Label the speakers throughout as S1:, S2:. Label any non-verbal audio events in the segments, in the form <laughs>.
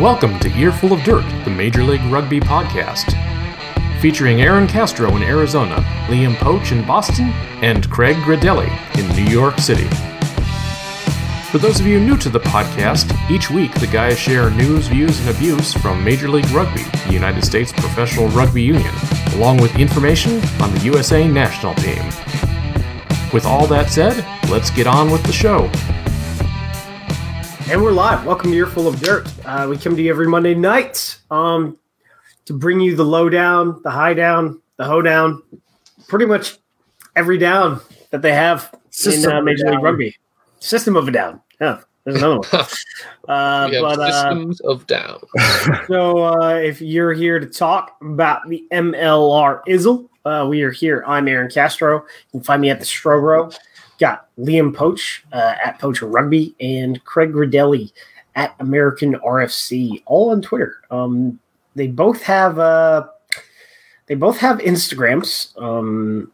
S1: Welcome to Earful of Dirt, the Major League Rugby podcast. Featuring Aaron Castro in Arizona, Liam Poach in Boston, and Craig Gradelli in New York City. For those of you new to the podcast, each week the guys share news, views, and abuse from Major League Rugby, the United States Professional Rugby Union, along with information on the USA national team. With all that said, let's get on with the show.
S2: And we're live. Welcome to Earful of Dirt. Uh, we come to you every Monday night um, to bring you the low down, the high down, the hoe down, pretty much every down that they have
S3: System
S2: in uh, Major League. Rugby. System of a down. Yeah, there's another one. <laughs> Uh, but uh,
S4: systems of down. <laughs>
S2: so uh, if you're here to talk about the MLR Izzle, uh, we are here. I'm Aaron Castro. You can find me at the Strobro. Got Liam Poach uh, at Poacher Rugby and Craig Gradelli at American RFC, all on Twitter. Um, they both have uh, they both have Instagrams. Um,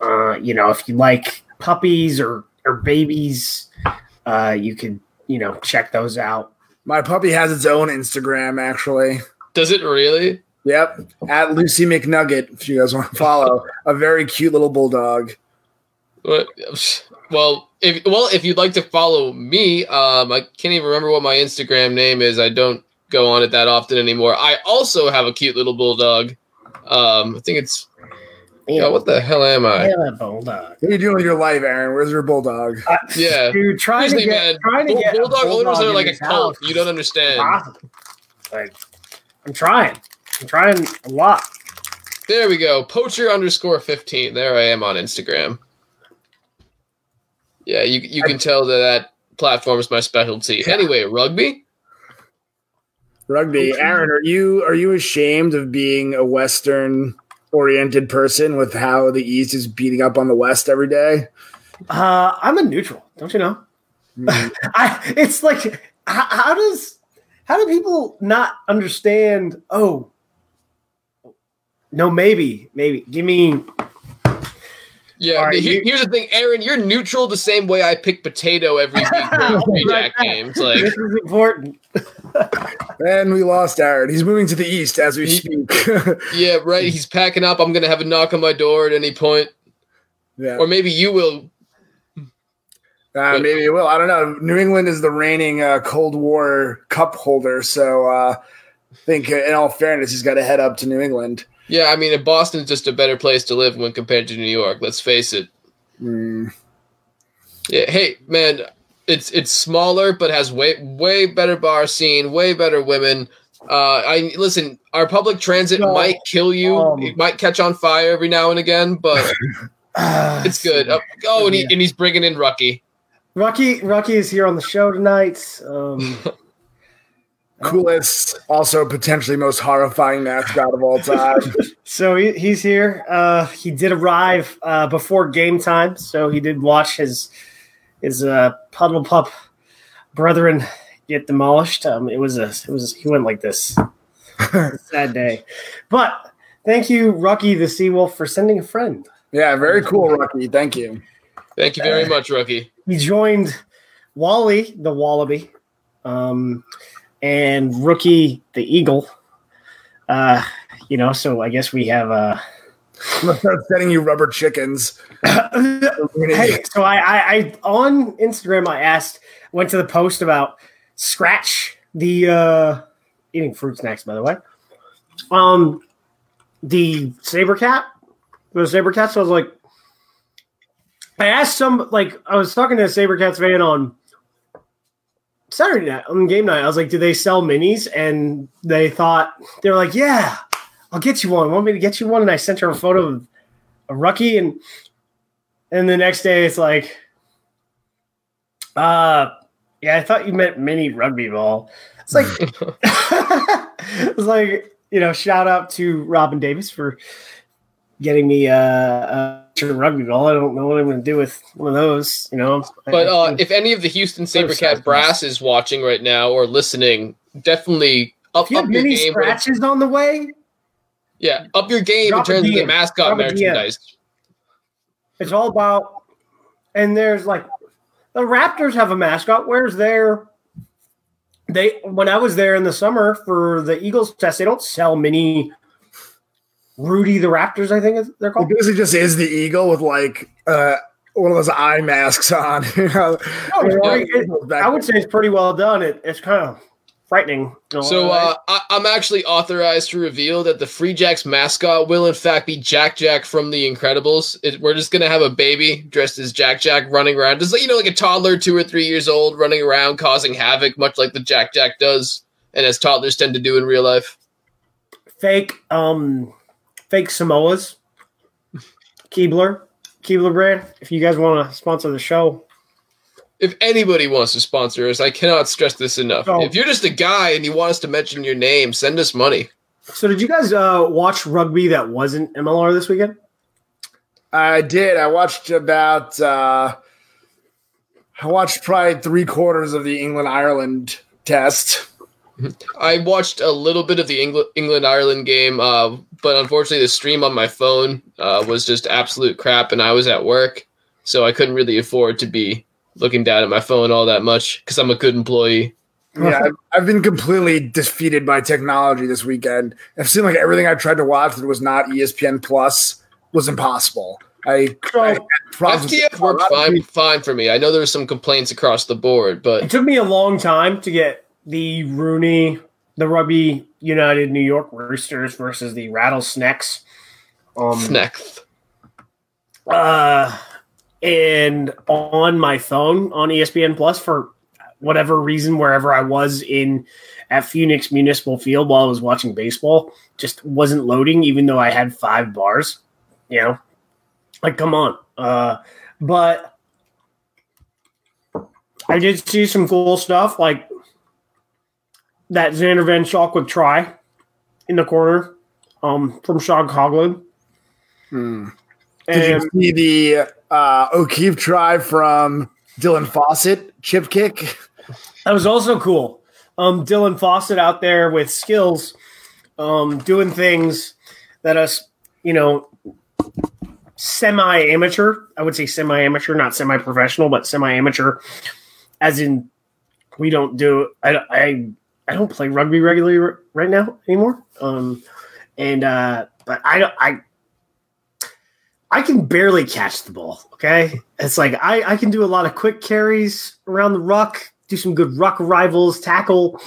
S2: uh, you know, if you like puppies or or babies, uh, you can you know check those out.
S3: My puppy has its own Instagram, actually.
S4: Does it really?
S3: Yep, at Lucy McNugget. If you guys want to follow, a very cute little bulldog.
S4: What? Well, if well, if you'd like to follow me, um, I can't even remember what my Instagram name is. I don't go on it that often anymore. I also have a cute little bulldog. Um, I think it's. Yeah, what the hell am I?
S2: Yeah, bulldog.
S3: What are you doing with your life, Aaron? Where's your bulldog?
S2: Uh,
S4: Yeah.
S2: dude, trying to
S4: Seriously,
S2: get,
S4: man,
S2: trying to
S4: bull-
S2: get a
S4: bulldog owners are like a cult.
S2: house
S4: You don't understand.
S2: impossible. Like, I'm trying. I'm trying a lot.
S4: There we go. Poacher underscore fifteen. There I am on Instagram. Yeah, you you can tell that that platform is my specialty. Anyway, rugby.
S3: Rugby. Aaron, are you are you ashamed of being a Western oriented person with how the East is beating up on the West every day?
S2: Uh, I'm a neutral. Don't you know?
S3: Mm. <laughs>
S2: I. It's like, how, how does how do people not understand? Oh, no, maybe, maybe. Give me.
S4: Yeah,
S2: All right,
S4: he-
S2: you-
S4: here's the thing, Aaron. You're neutral the same way I pick potato every week <laughs> during free jack
S2: back.
S4: games. Like,
S2: This is important.
S3: And we lost Aaron. He's moving to the East as we
S4: He-
S3: speak. <laughs>
S4: yeah, right. He's packing up. I'm gonna have a knock on my door at any point,
S3: yeah.
S4: or maybe you will.
S3: Uh, maybe it will. I don't know. New England is the reigning uh, Cold War Cup holder, so uh, I think, uh, in all fairness, he's got to head up to New England.
S4: Yeah, I mean, Boston's just a better place to live when compared to New York. Let's face it.
S3: Mm.
S4: Yeah, hey man, it's it's smaller but has way way better bar scene, way better women. Uh, I listen. Our public transit
S2: No,
S4: might kill you.
S2: um,
S4: it might catch on fire every now and again, but <laughs> it's good. Uh, oh, and, he, and he's bringing in Rucky.
S2: Rocky, Rocky is here on the show tonight. Um, <laughs>
S3: Coolest, also potentially most horrifying mascot of all time. <laughs>
S2: so he, he's here. Uh, he did arrive uh, before game time, so he did watch his his uh, puddle pup brethren get demolished. Um, it was a it was he went like this. <laughs> Sad day, but thank you, Rocky the Seawolf, for sending a friend.
S3: yeah, very cool, Rocky. Thank you.
S4: Thank you very much, Rocky.
S2: He joined Wally the Wallaby, um, and Rookie the Eagle. Uh, you know, so I guess we have uh
S3: I'm gonna start sending you rubber chickens. <coughs>
S2: hey, so I, I, I on Instagram I asked went to the post about scratch the uh eating fruit snacks by the way. Um the saber cat. The saber cat, so I was like I asked some like I was talking to a saber cats fan on Saturday night on game night. I was like, do they sell minis? And they thought they were like, Yeah, I'll get you one. Want me to get you one? And I sent her a photo of a Rucky and and the next day it's like, uh, yeah, I thought you meant mini rugby ball. It's like, <laughs> <laughs> it's like, you know, shout out to Robin Davis for getting me uh, uh, a rugby ball. I don't know what I'm going to do with one of those, you know.
S4: But uh, if any of the Houston SaberCat brass is watching right now or listening, definitely up,
S2: if you
S4: up
S2: have
S4: your
S2: mini
S4: game.
S2: scratches on the way,
S4: Yeah, up your game in terms of the mascot
S2: Drop
S4: merchandise.
S2: it's all about, and there's like, the Raptors have a mascot. Where's their they when I was there in the summer for the Eagles test, they don't sell mini Rudy the Raptors. I think they're called.
S3: It basically just is the eagle with like uh, one of those eye masks on. <laughs> you know?
S2: No, it's pretty- I would say it's pretty well done. It, it's kind of frightening. in a lot
S4: So uh, I, I'm actually authorized to reveal that the Free Jacks mascot will in fact be Jack Jack from The Incredibles. It, we're just gonna have a baby dressed as Jack Jack running around, just like you know, like a toddler, two or three years old, running around causing havoc, much like the Jack Jack does, and as toddlers tend to do in real life.
S2: fake um fake Samoas. Keebler. Keebler brand. If you guys want to sponsor the show.
S4: If anybody wants to sponsor us, I cannot stress this enough.
S2: So-
S4: if you're just a guy and you want us to mention your name, send us money.
S2: So did you guys uh watch rugby that wasn't MLR this weekend?
S3: I did. I watched about. Uh, I watched probably three quarters of the England Ireland test.
S4: I watched a little bit of the England England Ireland game, uh, but unfortunately, the stream on my phone uh, was just absolute crap, and I was at work, so I couldn't really afford to be looking down at my phone all that much because I'm a good employee.
S3: Yeah, I've, I've been completely defeated by technology this weekend. I've seen like everything I tried to watch that was not ESPN Plus was impossible. I,
S2: So-
S3: I had problems with-
S4: FTF worked fine, fine for me. I know there were some complaints across the board, but It
S2: took me a long time to get the Rooney, the Rugby United New York Roosters versus the Rattlesnakes. Um,
S4: next.
S2: uh, and on my phone on ESPN Plus for whatever reason, wherever I was in at Phoenix Municipal Field while I was watching baseball, just wasn't loading, even though I had five bars. You know, like come on. Uh, but I did see some cool stuff, like that Xander Van Schalkwood try in the corner um, from Sean Coughlin.
S3: Hmm.
S2: And
S3: Did you see the uh, O'Keefe try from Dylan Fawsitt chip kick?
S2: That was also cool. Um, Dylan Fawsitt out there with skills, um, doing things that us, you know, semi amateur. I would say semi amateur, not semi professional, but semi amateur. As in, we don't do. I I I don't play rugby regularly r- right now anymore. Um, and uh, but I don't I. I can barely catch the ball. Okay, it's like I, I can do a lot of quick carries around the ruck, do some good ruck rivals, tackle.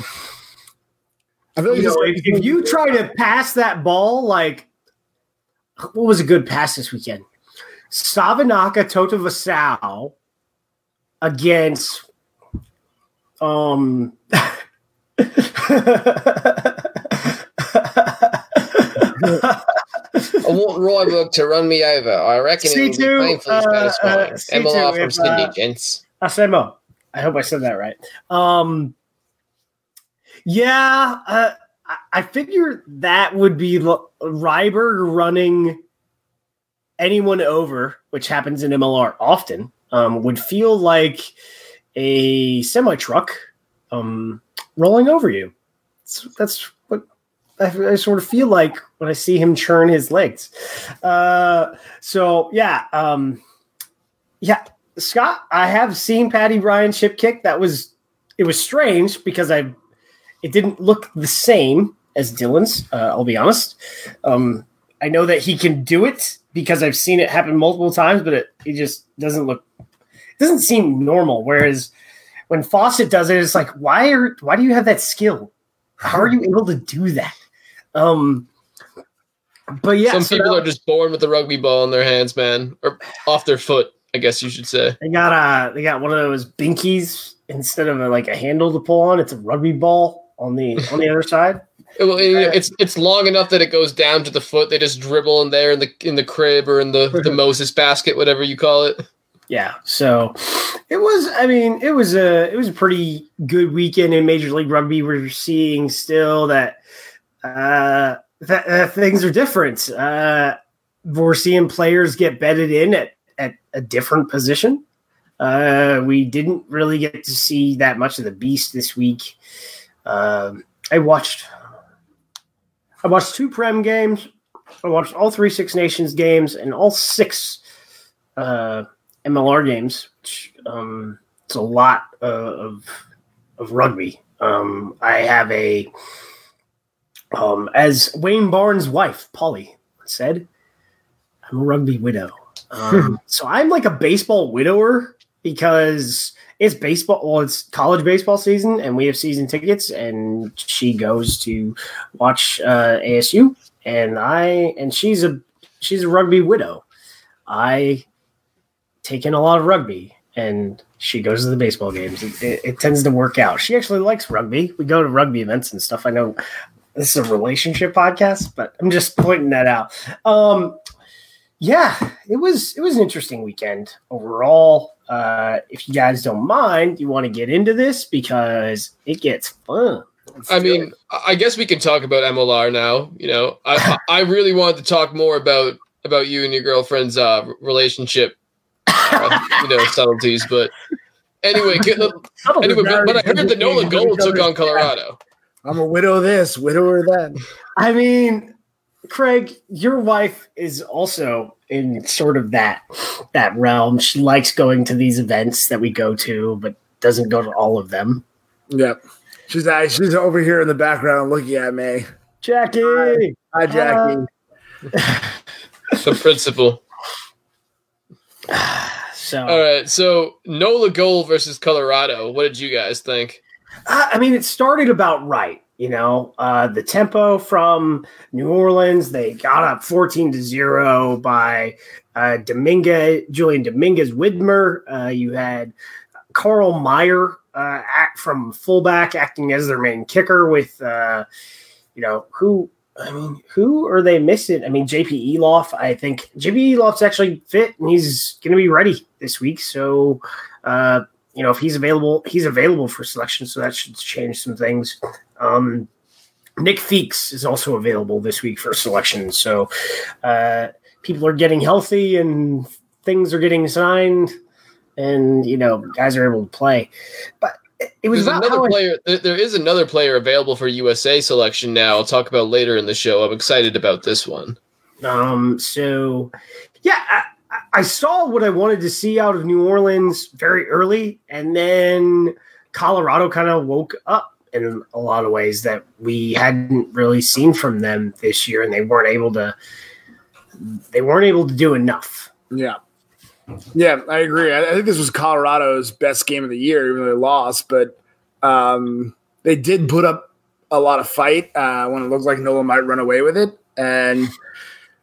S3: I feel like
S2: You know, if, if you try to pass that ball, like what was a good pass this weekend? Savanaka Vasau against um <laughs>
S4: I want Ryberg to run me over. I reckon it will be
S2: C2,
S4: painfully
S2: uh,
S4: satisfying.
S2: uh, C2,
S4: MLR from
S2: if,
S4: Cindy,
S2: uh,
S4: gents.
S2: Asemo. I hope I said that right. Um, yeah, uh, I- I figure that would be L- Ryberg running anyone over, which happens in MLR often, um, would feel like a semi truck um, rolling over you. That's, what I, I sort of feel like when I see him churn his legs. Uh, so yeah, um, yeah, Scott, I have seen Patty Ryan chip kick. That was it was strange because I it didn't look the same as Dylan's. Uh, I'll be honest. Um, I know that he can do it because I've seen it happen multiple times, but it, it just doesn't look doesn't seem normal. Whereas when Fawsitt does it, it's like why are why do you have that skill? How are you able to do that? Um, but yeah,
S4: Some
S2: so
S4: people
S2: that-
S4: are just born with the rugby ball in their hands, man, or off their foot. I guess you should say.
S2: They got uh they got one of those binkies instead of a, like a handle to pull on. It's a rugby ball on the <laughs> on the other side.
S4: Well, you know, it's it's long enough that it goes down to the foot. They just dribble in there in the in the crib or in the the <laughs> Moses basket, whatever you call it.
S2: Yeah, so it was. I mean, it was a it was a pretty good weekend in Major League Rugby. We're seeing still that uh, that, things are different. Uh, we're seeing players get bedded in at at a different position. Uh, we didn't really get to see that much of the beast this week. Um, I watched I watched two Prem games. I watched all three Six Nations games and all six uh, MLR games. Which, um, it's a lot uh, of of rugby. Um, I have a, um, as Wayne Barnes' wife, Polly, said, I'm a rugby widow. Um, <laughs> so I'm like a baseball widower because it's baseball. Well, it's college baseball season, and we have season tickets. And she goes to watch uh, ASU, and I and she's a she's a rugby widow. I take in a lot of rugby, and she goes to the baseball games. It, it, it tends to work out. She actually likes rugby. We go to rugby events and stuff. I know this is a relationship podcast, but I'm just pointing that out. Um, yeah, it was it was an interesting weekend overall. Uh, if you guys don't mind, you want to get into this because it gets fun. Let's
S4: I mean,
S2: it.
S4: I guess we can talk about MLR now. You know, I I really wanted to talk more about about you and your girlfriend's uh, relationship, you know, subtleties. But anyway, <laughs> get the, anyway, but, but I heard
S2: marriage
S4: the Nola Gold took on Colorado.
S3: I'm a widow this, widower that.
S2: I mean, Craig, your wife is also in sort of that that realm. She likes going to these events that we go to, but doesn't go to all of them.
S3: Yep. She's uh, she's over here in the background looking at me.
S2: Jackie,
S3: Hi, Jackie.
S4: The principal. <sighs> <sighs> <sighs> <laughs>
S2: so
S4: All right, so Nola Gold versus Colorado. What did you guys think?
S2: I I mean, it started about right. You know, uh, the tempo from New Orleans, they got up 14 to 0 by uh, Dominga, Julian Dominguez Widmer. Uh, you had Carl Meyer uh, act from fullback acting as their main kicker with, uh, you know, who, I mean, who are they missing? I mean, JP Eloff, I think JP Eloff's actually fit and he's going to be ready this week. So, uh, you know, if he's available, he's available for selection. So that should change some things. Um, Nick Feakes is also available this week for selection. So uh, people are getting healthy and things are getting signed, and you know, guys are able to play. But it, it was
S4: There's
S2: about
S4: another
S2: I-
S4: player. There, there is another player available for USA selection now. I'll talk about later in the show. I'm excited about this one.
S2: Um, so yeah, I, I saw what I wanted to see out of New Orleans very early, and then Colorado kind of woke up in a lot of ways that we hadn't really seen from them this year, and they weren't able to. They weren't able to do enough.
S3: Yeah. Yeah, I agree. I, think this was Colorado's best game of the year, even though they lost. But um, they did put up a lot of fight uh, when it looked like Nola might run away with it, and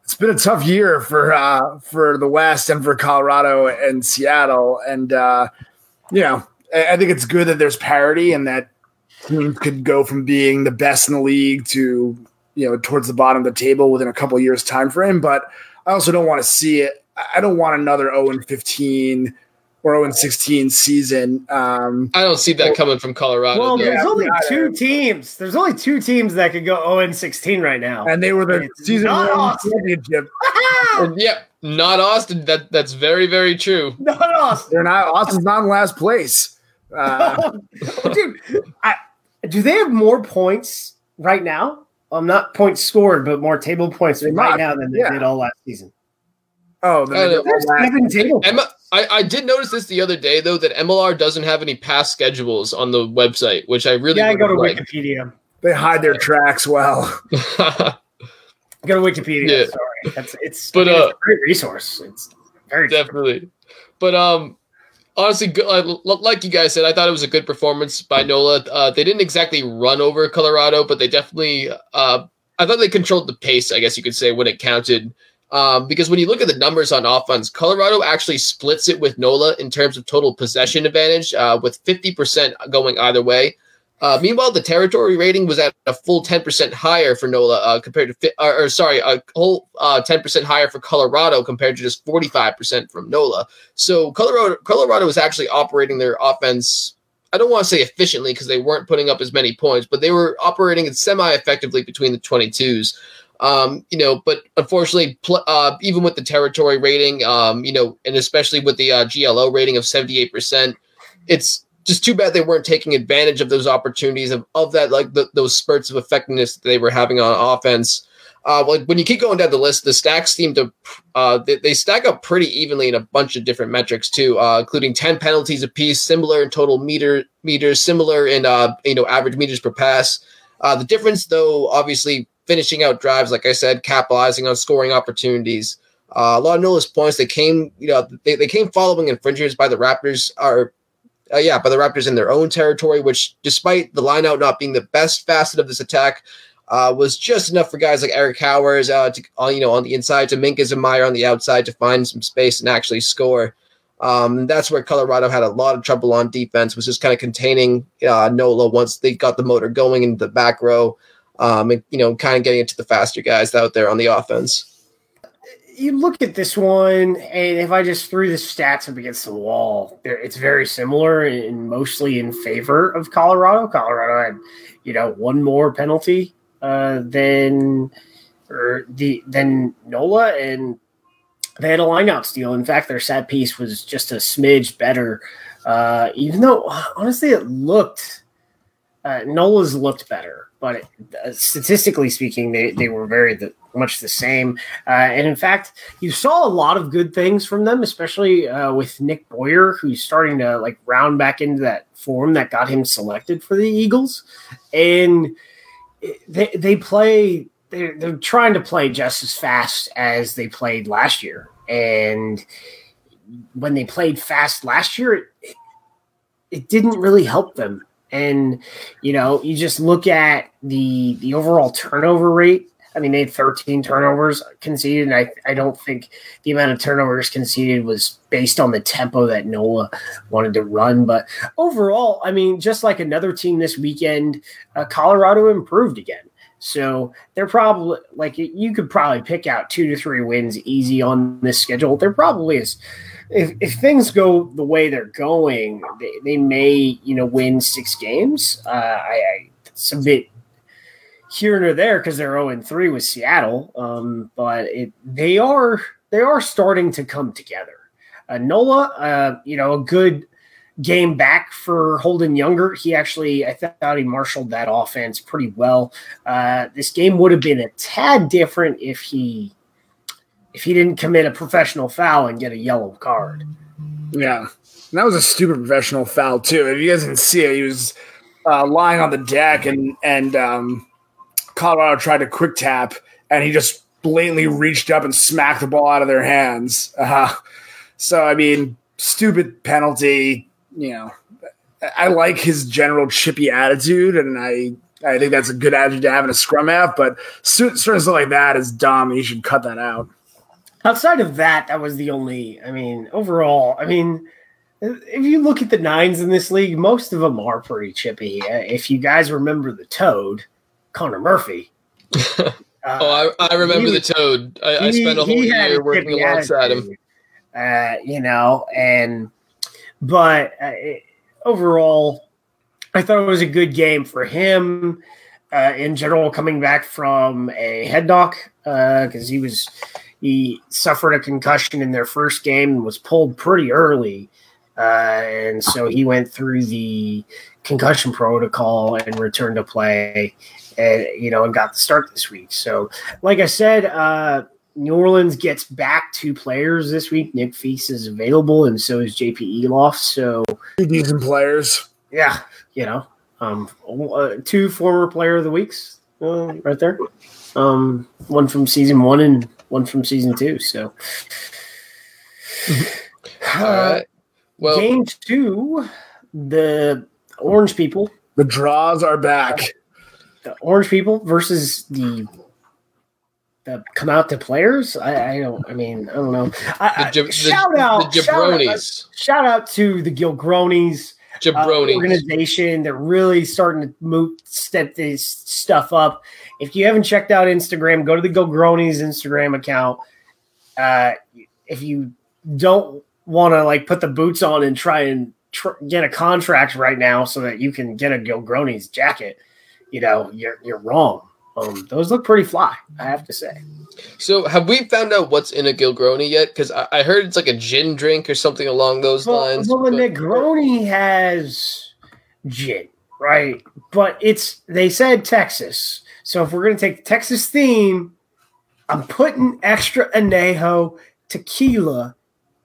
S3: it's been a tough year for uh, for the West and for Colorado and Seattle. And uh, you know, I, I think it's good that there's parity and that teams could go from being the best in the league to you know towards the bottom of the table within a couple years time frame. But I also don't want to see it. I don't want another 0 and 15 or 0 and 16 season. Um,
S4: I don't see that coming from Colorado.
S2: Well,
S4: though.
S2: there's
S3: Yeah,
S2: only
S3: yeah.
S2: two teams. There's only two teams that could go 0 and 16 right now.
S3: and they were the
S2: It's
S3: season
S2: not
S3: one
S2: Austin.
S3: championship. <laughs>
S4: And, yeah, not Austin. That that's very very true.
S2: Not Austin.
S3: They're not. Austin's not in last place. Uh, <laughs>
S2: Dude, I, do they have more points right now? Um, not points scored, but more table points
S3: They
S2: right
S3: might,
S2: now than they
S3: yeah.
S2: did all last season.
S3: Oh, then
S4: Uh,
S3: they did
S2: There's
S3: that.
S2: seven table
S4: Emma. I, I did notice this the other day though that MLR doesn't have any past schedules on the website, which I really
S2: Yeah, I go to
S4: would like.
S2: Wikipedia.
S3: they hide their tracks well. <laughs>
S2: Go to Wikipedia.
S4: Yeah.
S2: Sorry, that's it's.
S4: But,
S2: I mean,
S4: uh,
S2: it's a great resource. It's very
S4: Definitely. But um, honestly, good, uh, like you guys said, I thought it was a good performance by Nola. Uh, they didn't exactly run over Colorado, but they definitely. Uh, I thought they controlled the pace. I guess you could say when it counted. Um, because when you look at the numbers on offense, Colorado actually splits it with Nola in terms of total possession advantage, uh, with fifty percent going either way. Uh, meanwhile, the territory rating was at a full 10% higher for NOLA uh, compared to, fi- or, or sorry, a whole uh, 10% higher for Colorado compared to just 45% from NOLA. So Colorado, Colorado was actually operating their offense. I don't want to say efficiently because they weren't putting up as many points, but they were operating it semi-effectively between the 22s. Um, you know, but unfortunately, pl- uh, even with the territory rating, um, you know, and especially with the uh, GLO rating of 78%, it's just too bad they weren't taking advantage of those opportunities of, of that like the, those spurts of effectiveness that they were having on offense uh, like when you keep going down the list, the stacks seem to uh, they, they, stack up pretty evenly in a bunch of different metrics too, uh, including ten penalties apiece, similar in total meter meters, similar in uh, you know average meters per pass. Uh, the difference, though, obviously finishing out drives, like I said, capitalizing on scoring opportunities. Uh, a lot of Nola's points they came, you know, they, they came following infringements by the Raptors are uh, yeah, by the Raptors in their own territory, which despite the lineout not being the best facet of this attack, uh, was just enough for guys like Eric Howers uh, to, uh, you know, on the inside to Minkah Zamire on the outside to find some space and actually score. Um, that's where Colorado had a lot of trouble on defense, was just kind of containing uh, Nola once they got the motor going in the back row, um, and you know, kind of getting it to the faster guys out there on the offense.
S2: You look at this one, and if I just threw the stats up against the wall, it's very similar and mostly in favor of Colorado. Colorado had, you know, one more penalty uh, than or the than Nola, and they had a lineout steal. In fact, their set piece was just a smidge better. Uh, even though honestly, it looked uh, Nola's looked better, but uh, statistically speaking, they, they were very the, much the same. Uh, and in fact, you saw a lot of good things from them, especially uh, with Nick Boyer, who's starting to like round back into that form that got him selected for the Eagles. And they they play they're, they're trying to play just as fast as they played last year and when they played fast last year it, it didn't really help them and you know you just look at the the overall turnover rate I mean, they had 13 turnovers conceded, and I, I don't think the amount of turnovers conceded was based on the tempo that Noah wanted to run. But overall, I mean, just like another team this weekend, uh, Colorado improved again. So they're probably like you could probably pick out two to three wins easy on this schedule. There probably is. If, if things go the way they're going, they, they may you know win six games. Uh, I, I bit here and there because they're 0 3 with Seattle. Um, but it, they are they are starting to come together. Uh, Nola, uh, you know, a good game back for Holden Younger. He actually, I thought he marshaled that offense pretty well. Uh, this game would have been a tad different if he if he didn't commit a professional foul and get a yellow card.
S3: Yeah, and that was a stupid professional foul too. If you guys didn't see it, he was uh, lying on the deck and and um, Colorado tried to quick tap, and he just blatantly reached up and smacked the ball out of their hands. Uh, so, I mean, stupid penalty. You know, I like his general chippy attitude, and I I think that's a good attitude to have in a scrum half. But certain stuff like that is dumb. You should cut that out.
S2: Outside of that, that was the only. I mean, overall, I mean, if you look at the nines in this league, most of them are pretty chippy. If you guys remember the Toad, Connor Murphy. <laughs>
S4: Uh, oh, I, I remember he, the Toad. I, he, I, spent a whole year working alongside him.
S2: Uh, you know, and but uh, it, overall, I thought it was a good game for him. Uh, in general, coming back from a head knock because uh, he was he suffered a concussion in their first game and was pulled pretty early, uh, and so he went through the concussion protocol and returned to play and you know, and got the start this week. So, like I said, uh, New Orleans gets back two players this week. Nick Feakes is available, and so is JP Eloff. So
S3: two decent players.
S2: Yeah, you know, um, uh, two former player of the weeks uh, right there. Um, one from season one and one from season two. So, uh, well, game two, the Orange people.
S3: The draws are back
S2: the orange people versus the the come out to players. I, I don't. I mean, I don't know. I, the, shout the, out, the jabronis. Shout out, shout out, to the Gilgronis. Uh, organization. They're really starting to move, step this stuff up. If you haven't checked out Instagram, go to the Gilgronis Instagram account. Uh, if you don't want to like put the boots on and try and tr- get a contract right now so that you can get a Gilgronis jacket, you know, you're you're wrong. Um, those look pretty fly, I have to say.
S4: So, have we found out what's in a Gilgroni yet? Because I, I, heard it's like a gin drink or something along those well, lines.
S2: Well, the Negroni has gin, right? But it's they said Texas, so if we're gonna take the Texas theme, I'm putting extra anejo tequila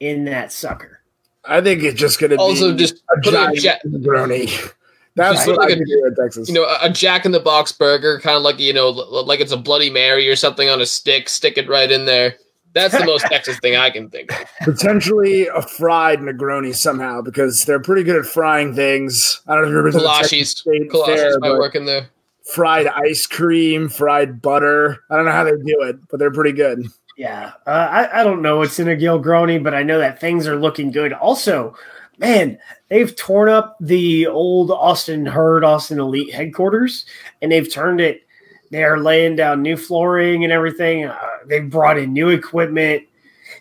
S2: in that sucker.
S3: I think it's just going to
S4: Also, just
S3: a
S4: put a
S3: giant
S4: jet-
S3: Negroni. That's
S4: Just
S3: what
S4: like
S3: I
S4: a-
S3: can do in Texas.
S4: you know, a- a Jack in the Box burger, kind of like you know, like it's a Bloody Mary or something on a stick. Stick it right in there. That's the most <laughs> Texas thing I can think of.
S3: Potentially a fried Negroni somehow because they're pretty good at frying things. I don't know if you've ever been the Texas
S4: Kolaches,
S3: State
S4: Kolaches
S3: Fair,
S4: might
S3: but
S4: work in there.
S3: fried ice cream, fried butter. I don't know how they do it, but they're pretty good.
S2: Yeah, uh, I, I don't know what's in a Gilgroni, but I know that things are looking good. Also, man, they've torn up the old Austin Herd, Austin Elite headquarters, and they've turned it. They're laying down new flooring and everything. Uh, they've brought in new equipment.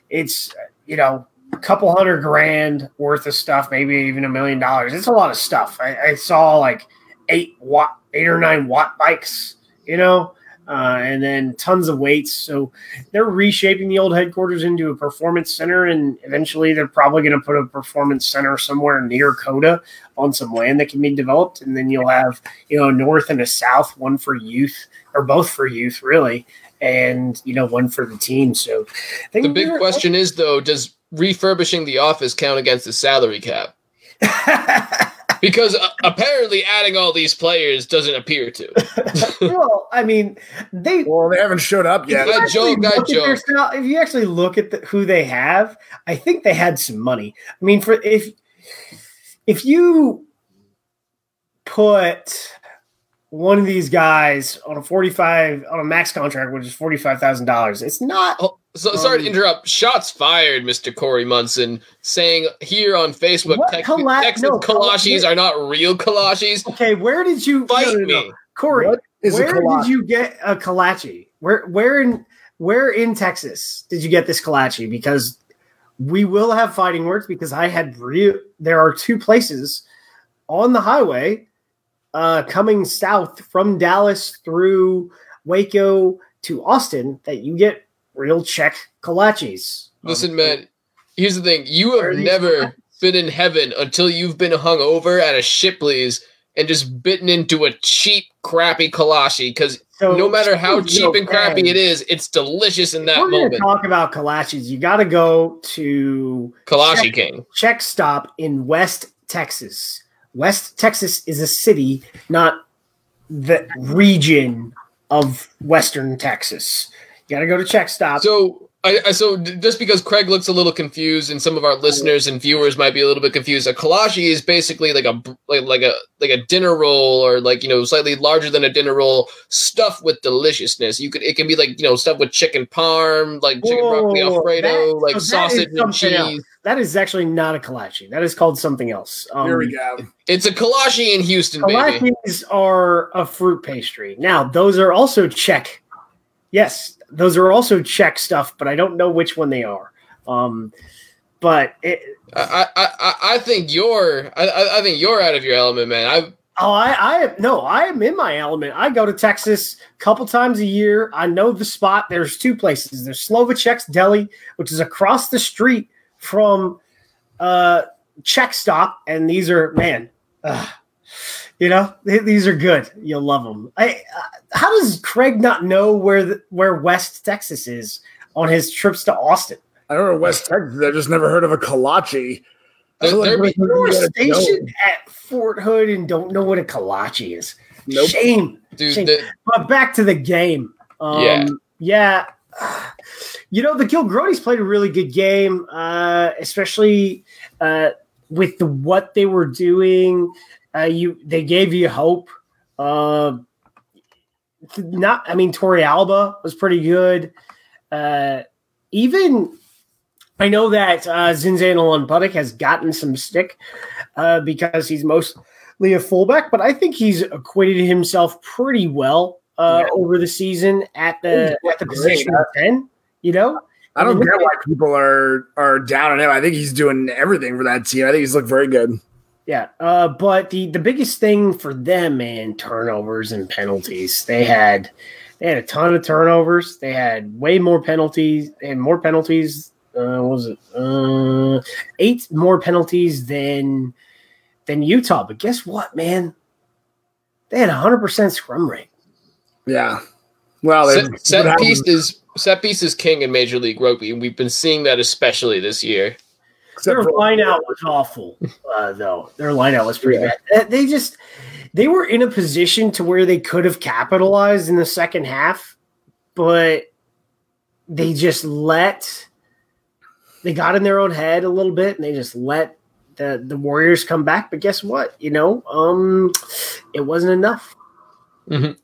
S2: It's you know a couple hundred grand worth of stuff, maybe even a million dollars. It's a lot of stuff. I, I saw like eight watt, eight or nine watt bikes, you know, uh, and then tons of weights. So they're reshaping the old headquarters into a performance center, and eventually they're probably going to put a performance center somewhere near Coda on some land that can be developed, and then you'll have you know a north and a south, one for youth or both for youth, really, and you know one for the team. So I think
S4: The big question is though, does refurbishing the office count against the salary cap? <laughs> <laughs> Because uh, apparently adding all these players doesn't appear to. <laughs>
S2: well, I mean, they
S3: Well, they haven't showed up
S2: If
S3: yet.
S2: you
S4: I joke, I
S2: look
S4: joke.
S2: sal- If you actually look at the, who they have, I think they had some money. I mean, for if if you put one of these guys on a forty-five on a max contract, which is forty-five thousand dollars, it's not.
S4: Oh, so sorry to
S2: Um,
S4: interrupt. Shots fired, Mr. Corey Munson, saying here on Facebook,
S2: What
S4: Tex-
S2: colla-
S4: Texas
S2: no,
S4: Kolaches
S2: colla-
S4: are not real Kolaches.
S2: Okay, where did you
S4: Fight
S2: no, no, no.
S4: me.
S2: Corey?
S3: What is
S2: where
S3: kolache?
S2: did you get a kolache? Where where in where in Texas did you get this kolache? Because we will have fighting words because I had real there are two places on the highway uh coming south from Dallas through Waco to Austin that you get real Czech kolaches.
S4: Listen, man, here's the thing. You have never
S2: Kolaches?
S4: been in heaven until you've been hung over at a Shipley's and just bitten into a cheap, crappy kolache. Because
S2: So
S4: no matter how cheap and crappy it is, it's delicious in that
S2: We're
S4: moment.
S2: talk about kolaches. You got to go to
S4: Kolache
S2: Check-
S4: King.
S2: Czech Stop in West Texas. West Texas is a city, not the region of Western Texas. You got to go to Czech Stop.
S4: So, I, I so just because Craig looks a little confused, and some of our listeners and viewers might be a little bit confused, a kolache is basically like a like like a like a dinner roll, or like you know slightly larger than a dinner roll, stuffed with deliciousness. You could it can be like you know stuffed with chicken parm, like chicken broccoli alfredo,
S2: that-
S4: like
S2: so
S4: sausage and
S2: cheese. else.
S4: Cheese.
S2: that is actually not a kolache. That is called something else. Um,
S3: Here we go.
S4: It's a kolache in Houston, baby.
S2: Kolaches are a fruit pastry. Now, those are also Czech. Yes, those are also Czech stuff, but I don't know which one they are. Um, but it,
S4: I, I I I think you're I- I I think you're out of your element, man. I
S2: Oh, I, I no, I am in my element. I go to Texas a couple times a year. I know the spot. There's two places. There's Slovacek's Deli, which is across the street from uh Czech Stop, and these are man, uh, you know, th- these are good. You'll love them. I, uh, how does Craig not know where the, where West Texas is on his trips to Austin?
S3: I don't know West Texas. I just never heard of a kolache. I
S4: There-
S3: feel like
S4: there be-
S3: we're
S2: You're stationed at Fort Hood and don't know what a kolache is.
S3: Nope.
S2: Shame.
S4: dude,
S2: Shame.
S4: the,
S2: But back to the game. Um,
S4: Yeah.
S2: yeah. You know, the Gilgronis played a really good game, uh, especially uh, with the, what they were doing. Uh, you they gave you hope. Uh, not, I mean, Tori Alba was pretty good. Uh, even I know that uh, Zinzan Olunpudik has gotten some stick uh, because he's mostly a fullback, but I think he's acquitted himself pretty well uh,
S3: Yeah.
S2: over the season at the at the position of ten. You know,
S3: I don't
S2: I mean,
S3: get why people are are down on him. I think he's doing everything for that team. I think he's looked very good.
S2: yeah. Uh, but the the biggest thing for them, man, turnovers and penalties. They had they had a ton of turnovers. They had way more penalties and more penalties. Uh, what was it uh, eight more penalties than than Utah? But guess what, man? They had a hundred percent scrum rate.
S3: Yeah. Well, they-
S4: set, set
S3: what happened-
S4: pieces set piece is king in Major League Rugby, and we've been seeing that especially this year.
S2: Their lineout was awful, uh, though. Their lineout was pretty yeah. bad. They just they were in a position to where they could have capitalized in the second half, but they just let they got in their own head a little bit and they just let the the Warriors come back. But guess what? You know, um, it wasn't enough.
S4: Mm-hmm.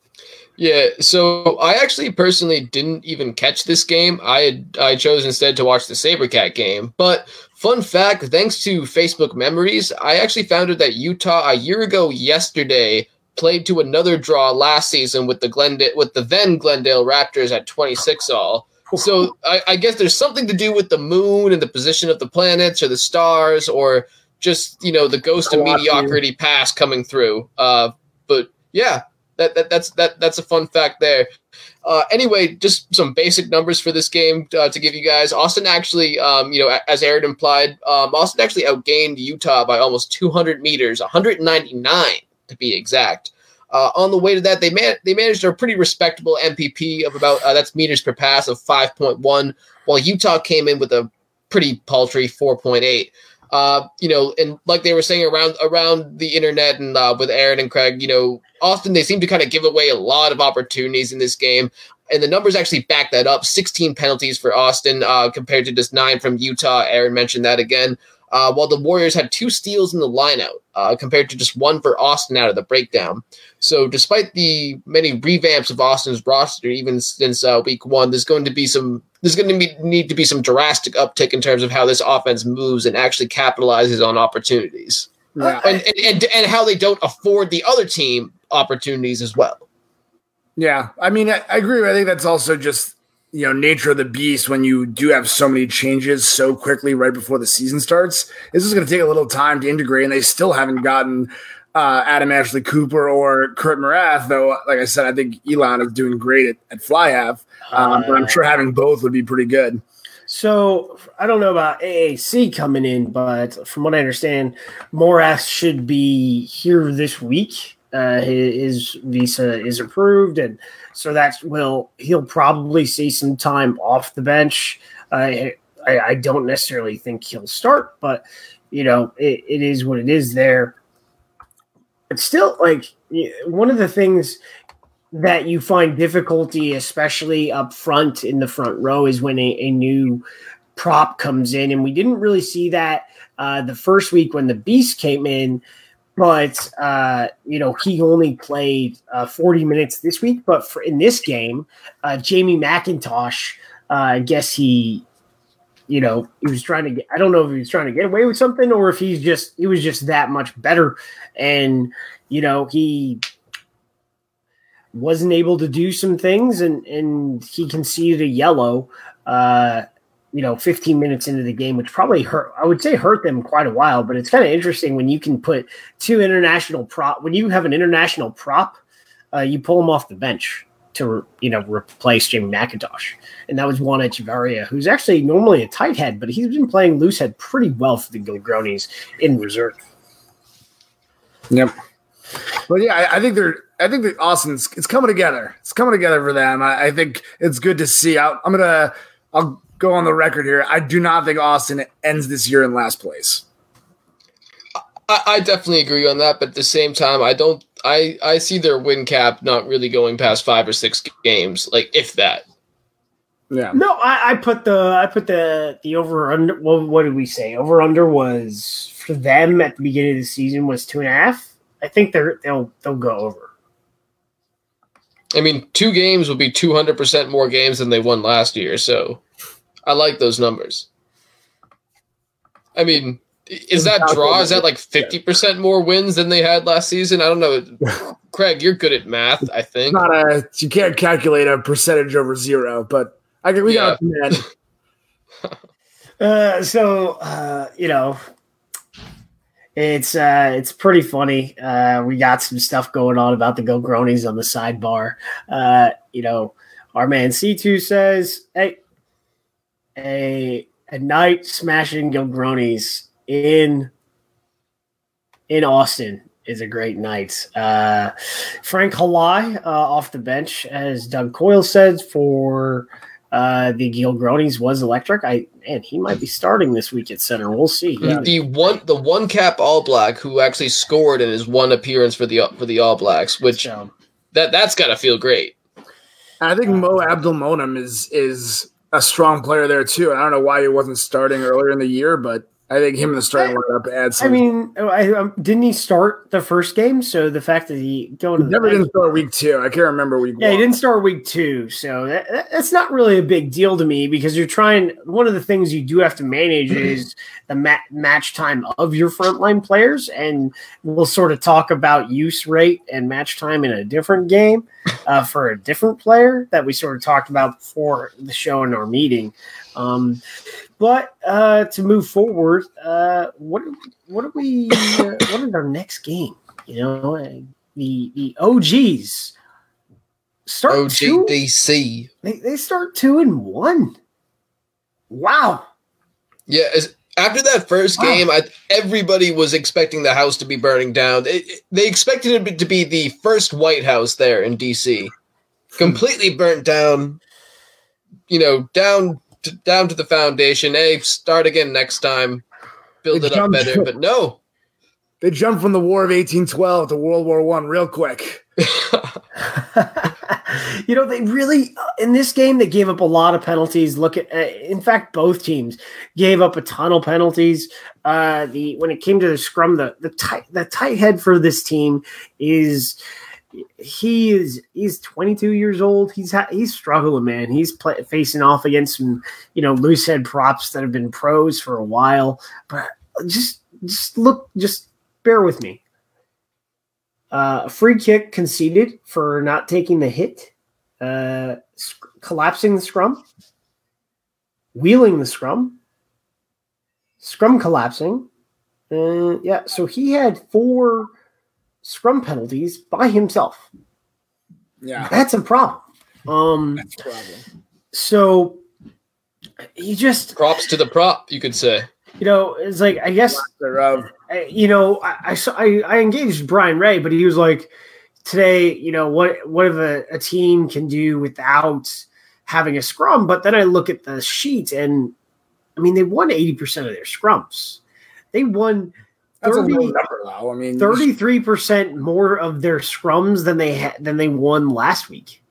S4: Yeah, so I actually personally didn't even catch this game. I had I chose instead to watch the SaberCat game. But fun fact, thanks to Facebook Memories, I actually found out that Utah a year ago yesterday played to another draw last season with the Glendale with the then Glendale Raptors at 26 all. So I, I guess there's something to do with the moon and the position of the planets or the stars or just you know the ghost of mediocrity past coming through. Uh, but yeah, that, that that's that that's a fun fact there. Uh, anyway, just some basic numbers for this game uh, to give you guys. Austin actually, um, you know, as Aaron implied, um, Austin actually outgained Utah by almost 200 meters, 199 to be exact. Uh, on the way to that, they man- they managed a pretty respectable MPP of about uh, that's meters per pass of 5.1, while Utah came in with a pretty paltry 4.8. Uh, you know, and like they were saying around around the internet and uh, with Aaron and Craig, you know, Austin they seem to kind of give away a lot of opportunities in this game, and the numbers actually back that up. 16 penalties for Austin uh, compared to just nine from Utah. Aaron mentioned that again uh, while the Warriors had two steals in the lineout uh, compared to just one for Austin out of the breakdown. So, despite the many revamps of Austin's roster, even since uh, week one, there's going to be some there's going to be, need to be some drastic uptick in terms of how this offense moves and actually capitalizes on opportunities, yeah. and, and, and and how they don't afford the other team opportunities as well.
S3: Yeah, I mean, I, I agree. I think that's also just you know nature of the beast when you do have so many changes so quickly right before the season starts. This is going to take a little time to integrate, and they still haven't gotten uh, Adam Ashley Cooper or Kurt Morath. Though, like I said, I think Elon is doing great at, at fly half, um, but I'm sure having both would be pretty good.
S2: So I don't know about AAC coming in, but from what I understand, Morath should be here this week. Uh, his, his visa is approved, and so that will he'll probably see some time off the bench. Uh, I, I, don't necessarily think he'll start, but you know it, it is what it is there. But still, like one of the things that you find difficulty, especially up front in the front row, is when a, a new prop comes in, and we didn't really see that uh, the first week when the Beast came in but uh, you know he only played uh, 40 minutes this week. But for in this game, uh, Jamie McIntosh, uh, I guess he, you know, he was trying to get. I don't know if he was trying to get away with something or if he's just he was just that much better, and you know he wasn't able to do some things, and and he conceded a yellow. You know 15 minutes into the game which probably hurt i would say hurt them quite a while but it's kind of interesting when you can put two international prop when you have an international prop uh, you pull them off the bench to you know replace Jamie McIntosh, and that was Juan Echeverria, who's actually normally a tight head, but he's been playing loose head pretty well for the Gilgronis in reserve.
S3: Yep. But yeah, I, I, think they're. I think that Austin's it's coming together. It's coming together for them. I, I think it's good to see. I, I'm gonna. I'll go on the record here. I do not think Austin ends this year in last place.
S4: I, I definitely agree on that, but at the same time, I don't. I I see their win cap not really going past five or six games, like if that.
S2: Yeah. No, I, I put the I put the the over under. Well, what did we say? Over under was for them at the beginning of the season was two and a half. I think they're they'll they'll go over.
S4: I mean, two games will be two hundred percent more games than they won last year. So I like those numbers. I mean, is that draw? Is that like fifty percent more wins than they had last season? I don't know. <laughs> Craig, you're good at math. I think
S3: not a you can't calculate a percentage over zero, but I can. We yeah. got <laughs> that.
S2: uh, so uh, you know, it's uh, it's pretty funny. Uh, we got some stuff going on about the Gilgronis on the sidebar. Uh, you know, our man C two says, "Hey, a a night smashing Gilgronis in in Austin is a great night. Uh, Frank Halai uh, off the bench, as Doug Coyle said, for Uh, the Gilgronis was electric. I and he might be starting this week at center. We'll see.
S4: Yeah. The one the one cap All Black who actually scored in his one appearance for the for the All Blacks, which so, that that's got to feel great.
S3: I think Mo Abdelmonem is is a strong player there too. I don't know why he wasn't starting earlier in the year, but I think him in the starting lineup adds.
S2: I mean, I, um, didn't he start the first game? So the fact that he going
S3: to never didn't start week two. I can't remember week.
S2: Yeah,
S3: one.
S2: he didn't start week two, so that, that's not really a big deal to me because you're trying. One of the things you do have to manage <clears throat> is the ma- match time of your frontline players, and we'll sort of talk about use rate and match time in a different game uh, for a different player that we sort of talked about before the show in our meeting. Um, but uh, to move forward, uh, what what are we? Uh, what is our next game? You know, uh, the the OGs
S4: start OGDC.
S2: Two, they they start two and one. Wow.
S4: Yeah. after that first wow. game, I, everybody was expecting the house to be burning down. It, they expected it to be the first White House there in DC, completely burnt down. You know, down to, down to the foundation. Hey, start again next time. Build they it up better. But no, <laughs>
S3: they jumped from the War of 1812 to World War One real quick. <laughs>
S2: you know, they really in this game they gave up a lot of penalties. Look at, uh, in fact, both teams gave up a ton of penalties. Uh, the when it came to the scrum, the the tight the tight head for this team is he is he's 22 years old. He's ha- he's struggling, man. He's facing off against some you know loose head props that have been pros for a while. But just just look, just bear with me. Uh, free kick conceded for not taking the hit, uh, sc- collapsing the scrum, wheeling the scrum, scrum collapsing. Uh, yeah, so he had four scrum penalties by himself.
S3: Yeah.
S2: That's a problem. Um That's a problem. So he just
S4: props to the prop, you could say.
S2: You know, it's like I guess you know, I, I saw I, I engaged Brian Ray, but he was like today, you know, what what if a, a team can do without having a scrum? But then I look at the sheet and I mean they won 80% of their scrums. They won
S3: that's 30, a low number, though. I mean,
S2: thirty-three percent more of their scrums than they had than they won last week.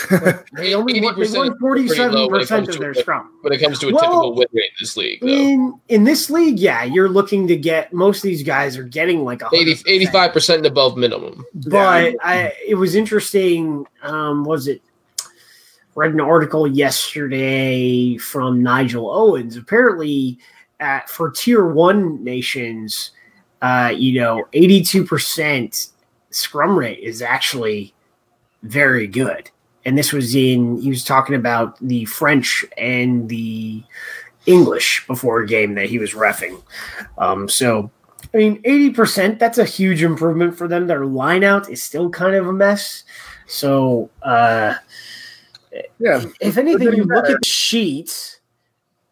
S2: <laughs> they only won, they won forty-seven percent of their
S4: a,
S2: scrum.
S4: When it comes to a well, typical win rate in this league, though.
S2: in in this league, yeah, you're looking to get most of these guys are getting like
S4: 85 percent above minimum.
S2: But yeah. I, it was interesting. Um, was it? Read an article yesterday from Nigel Owens. Apparently, at for tier one nations, uh, you know, 82% scrum rate is actually very good. And this was in, he was talking about the French and the English before a game that he was refing. Um, so, I mean, 80%, that's a huge improvement for them. Their lineout is still kind of a mess. So, uh, yeah, if anything, you look at the sheets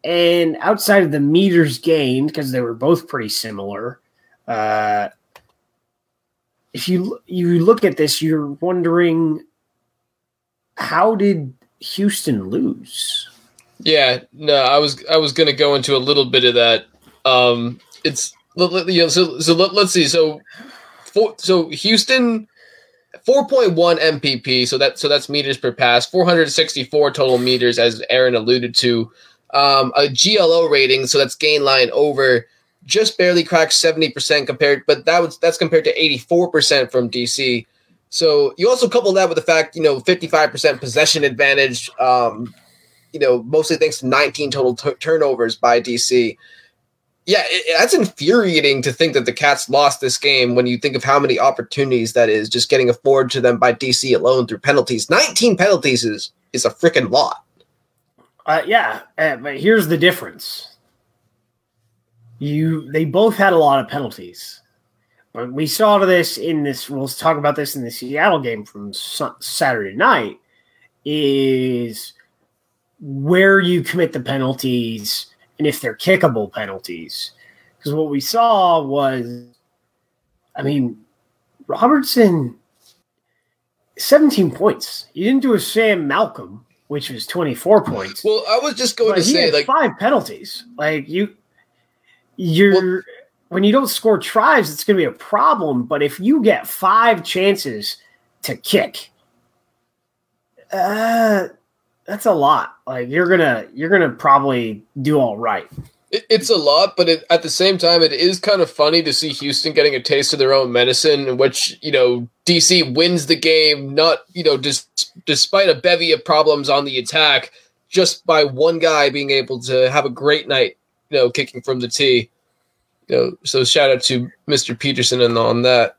S2: and outside of the meters gained, because they were both pretty similar, uh, if you you look at this, you're wondering how did Houston lose?
S4: Yeah, no, I was I was going to go into a little bit of that. Um, it's you know, so so let, us see. So so Houston 4.1 MPP, so that so that's meters per pass, 464 total meters as Aaron alluded to um, a GLO rating, so that's gain line over, just barely cracked 70% compared, but that was that's compared to 84% from DC. So you also couple that with the fact, you know, 55% possession advantage, um, you know, mostly thanks to 19 total t- turnovers by DC. Yeah, it, that's infuriating to think that the Cats lost this game when you think of how many opportunities that is just getting afforded to them by DC alone through penalties. 19 penalties is is a freaking lot.
S2: Uh, yeah, uh, but here's the difference. You they both had a lot of penalties. But we saw this in this. We'll talk about this in the Seattle game from Saturday night. Is where you commit the penalties and if they're kickable penalties. Because what we saw was, I mean, Robertson, 17 points. He didn't do a Sam Malcolm which was 24 points.
S4: Well, I was just going
S2: but
S4: to say, like,
S2: five penalties. Like you, you're when you don't score tries, it's going to be a problem. But if you get five chances to kick, uh, that's a lot. Like you're gonna you're gonna probably do all right.
S4: it, it's a lot, but it, at the same time, it is kind of funny to see Houston getting a taste of their own medicine, in which you know DC wins the game, not you know dis- despite a bevy of problems on the attack, just by one guy being able to have a great night, you know, kicking from the tee. You know, so shout out to Mr. Peterson and on that.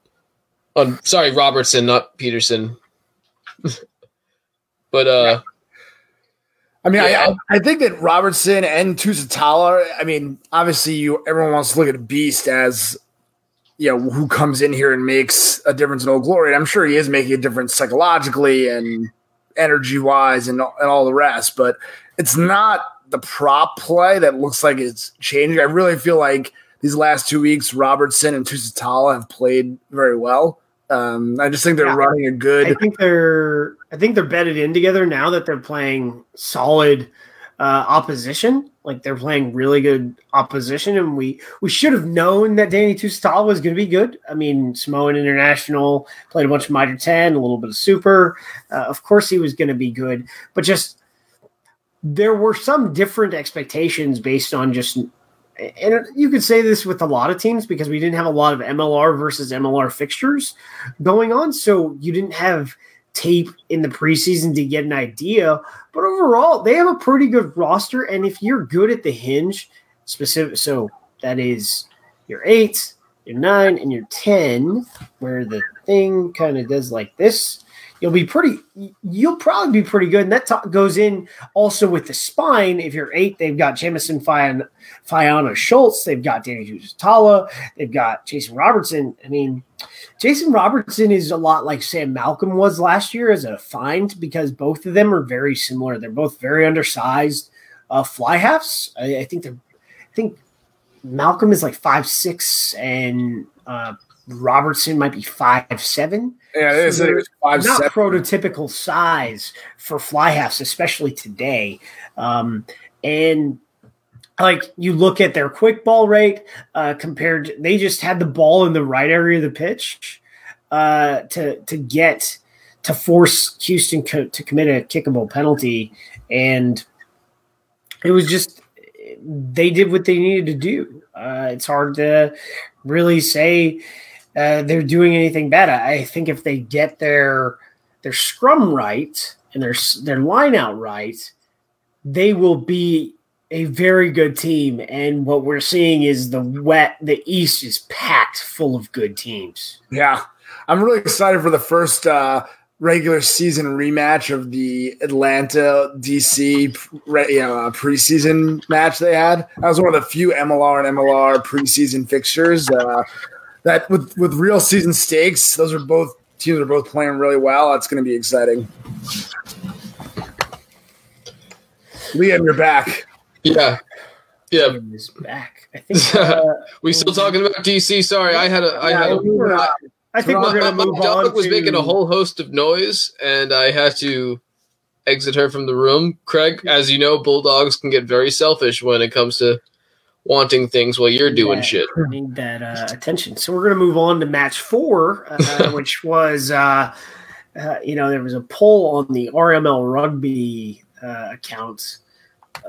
S4: On sorry, Robertson, not Peterson. <laughs> but uh,
S3: I mean,
S4: Yeah.
S3: I, I think that Robertson and Tusitala. I mean, obviously, you everyone wants to look at a Beast as you know who comes in here and makes a difference in Old Glory. And I'm sure he is making a difference psychologically and energy wise and and all the rest. But it's not the prop play that looks like it's changing. I really feel like these last two weeks, Robertson and Tusitala have played very well. Um, I just think they're
S2: Yeah.
S3: running a good.
S2: I think they're I think they're bedded in together now that they're playing solid uh, opposition. Like they're playing really good opposition, and we we should have known that Danny Tusitala was going to be good. I mean, Samoan International played a bunch of Mitre Ten, a little bit of Super. Uh, of course, he was going to be good, but just there were some different expectations based on just and you could say this with a lot of teams because we didn't have a lot of MLR versus MLR fixtures going on. So you didn't have tape in the preseason to get an idea. But overall, they have a pretty good roster. And if you're good at the hinge, specific, so that is your eight, your nine, and your 10, where the thing kind of does like this. You'll be pretty. You'll probably be pretty good, and that t- goes in also with the spine. If you're eight, they've got Jamison Fiona Schultz, they've got Danny Tala, they've got Jason Robertson. I mean, Jason Robertson is a lot like Sam Malcolm was last year as a find because both of them are very similar. They're both very undersized uh, fly halves. I, I think they're. I think Malcolm is like five six, and uh, Robertson might be five seven.
S3: Yeah, it is.
S2: So
S3: It was five
S2: Not
S3: seven.
S2: prototypical size for fly halves, especially today. Um, and like you look at their quick ball rate uh, compared, they just had the ball in the right area of the pitch uh, to to get to force Houston co- to commit a kickable penalty, and it was just they did what they needed to do. Uh, it's hard to really say uh, they're doing anything bad. I think if they get their their scrum right and their their line out right, they will be a very good team. And what we're seeing is the wet the East is packed full of good teams.
S3: Yeah, I'm really excited for the first uh, regular season rematch of the Atlanta DC you know, uh, preseason match they had. That was one of the few MLR and MLR preseason fixtures uh, that with with real season stakes. Those are both teams are both playing really well. That's going to be exciting. Liam, you're back.
S4: yeah, yeah.
S2: Team is back. I think. <laughs> Uh,
S4: We still talking about DC? Sorry, I had a, I had a,
S2: we're not- I think
S4: my,
S2: we're
S4: my- my dog
S2: on.
S4: was
S2: to-
S4: making a whole host of noise, and I had to exit her from the room. Craig, as you know, bulldogs can get very selfish when it comes to wanting things while you're doing
S2: Yeah.
S4: shit.
S2: need that uh, attention. So we're going to move on to match four, uh, <laughs> which was, uh, uh, you know, there was a poll on the RML Rugby uh, account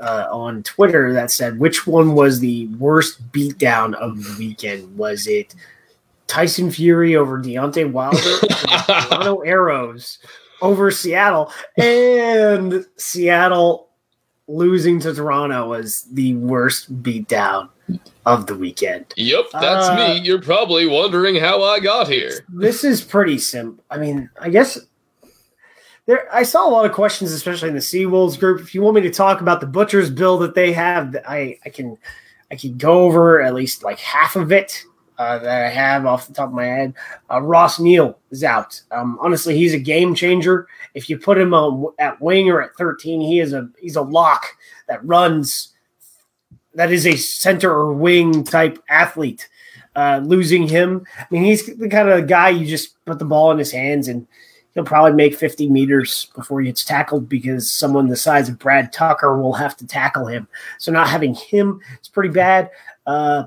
S2: uh, on Twitter that said which one was the worst beatdown of the weekend. Was it Tyson Fury over Deontay Wilder, or <laughs> Toronto Arrows over Seattle, and Seattle losing to Toronto was the worst beatdown of the weekend.
S4: Yep, that's
S2: Uh,
S4: me. You're probably wondering how I got here.
S2: This is pretty simple. I mean, I guess there. I saw a lot of questions, especially in the Seawolves group. If you want me to talk about the butchers bill that they have, I I can I can go over at least like half of it uh, that I have off the top of my head. Uh, Ross Neal is out. Um, honestly, he's a game changer. If you put him on at wing or at thirteen, he is a he's a lock that runs. That is a center or wing type athlete. Uh, losing him, I mean, he's the kind of guy you just put the ball in his hands and he'll probably make 50 meters before he gets tackled because someone the size of Brad Tucker will have to tackle him. So not having him is pretty bad. Uh,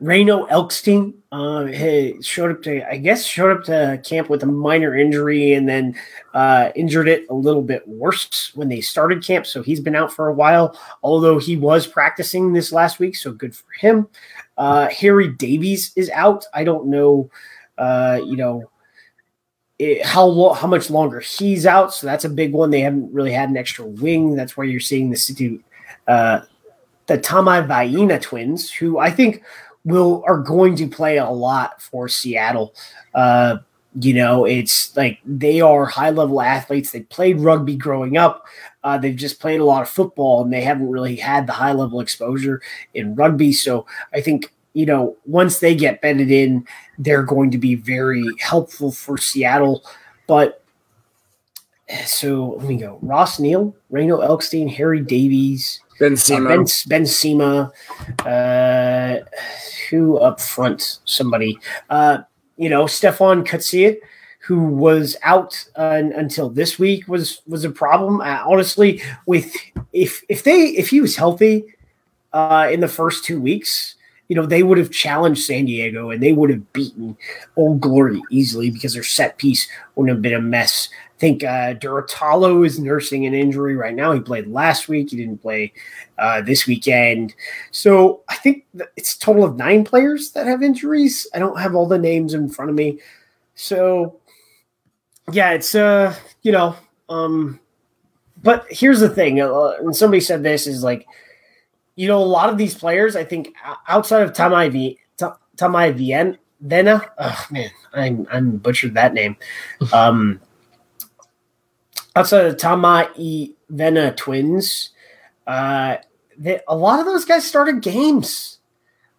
S2: Reno Elkstein uh, showed up to, I guess, showed up to camp with a minor injury and then uh, injured it a little bit worse when they started camp. So he's been out for a while, although he was practicing this last week. So good for him. Uh, Harry Davies is out. I don't know, uh, you know, it, how lo- how much longer he's out. So that's a big one. They haven't really had an extra wing. That's why you're seeing the city, uh, the Vaina twins, who I think will are going to play a lot for Seattle. Uh, you know, it's like they are high level athletes. They played rugby growing up. Uh, they've just played a lot of football and they haven't really had the high level exposure in rugby. So I think, you know, once they get bedded in, they're going to be very helpful for Seattle. But so let me go Ross Neal, Reno Elkstein, Harry Davies,
S3: Ben Sema,
S2: uh, ben, ben Sema, uh, who up front? Somebody, uh, you know, Stefan Coetzee, who was out uh, until this week, was was a problem. Uh, honestly, with if if they if he was healthy uh, in the first two weeks, you know, they would have challenged San Diego and they would have beaten Old Glory easily because their set piece wouldn't have been a mess I think uh, Duratalo is nursing an injury right now. He played last week. He didn't play uh, this weekend. So I think it's a total of nine players that have injuries. I don't have all the names in front of me. So yeah, it's uh, you know, um, but here's the thing. Uh, and somebody said this is like, you know, a lot of these players, I think outside of Tamai v, Tamai Vien, Vena, oh man, I'm I'm butchered that name. <laughs> Um, outside of Tamai Vena twins, uh, they, a lot of those guys started games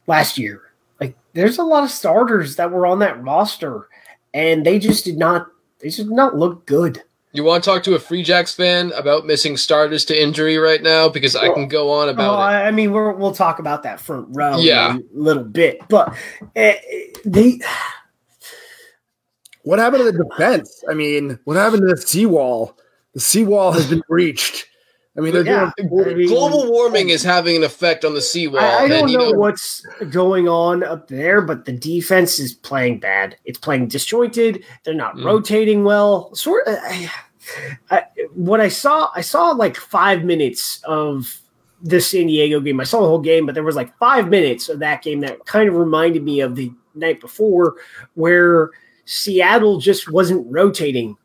S2: last year. Like, there's a lot of starters that were on that roster, and they just did not. They just did not look good.
S4: You want to talk to a Free Jacks fan about missing starters to injury right now? Because well, I can go on about
S2: well,
S4: it.
S2: I mean, we will talk about that front row
S4: yeah.
S2: a little bit, but uh, they
S3: what happened to the defense? I mean, what happened to the seawall? The seawall has been breached. I mean,
S2: yeah.
S4: doing, global warming is having an effect on the seawall.
S2: I, I don't know, know, what's going on up there, but the defense is playing bad. It's playing disjointed. They're not mm. rotating well. Sort of. I, I, what I saw, I saw like five minutes of the San Diego game. I saw the whole game, but there was like five minutes of that game that kind of reminded me of the night before, where Seattle just wasn't rotating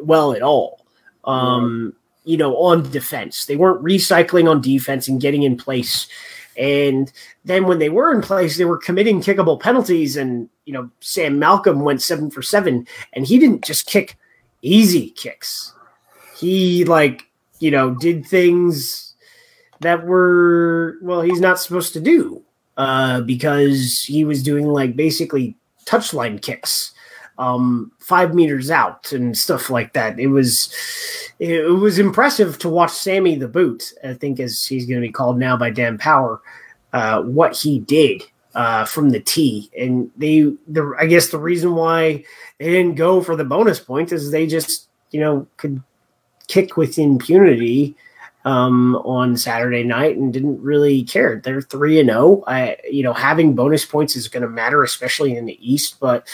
S2: well at all um, you know, on defense. They weren't recycling on defense and getting in place. And then when they were in place, they were committing kickable penalties. And, you know, Sam Malcolm went seven for seven, and he didn't just kick easy kicks. He, like, you know, did things that were, well, he's not supposed to do uh, because he was doing, like, basically touchline kicks um, five meters out and stuff like that. It was it was impressive to watch Sammy the Boot, I think as he's going to be called now by Dan Power, uh, what he did uh, from the tee. And they, the I guess the reason why they didn't go for the bonus point is they just you know could kick with impunity um, on Saturday night and didn't really care. They're three and zero. Oh. I, you know, having bonus points is going to matter, especially in the East. But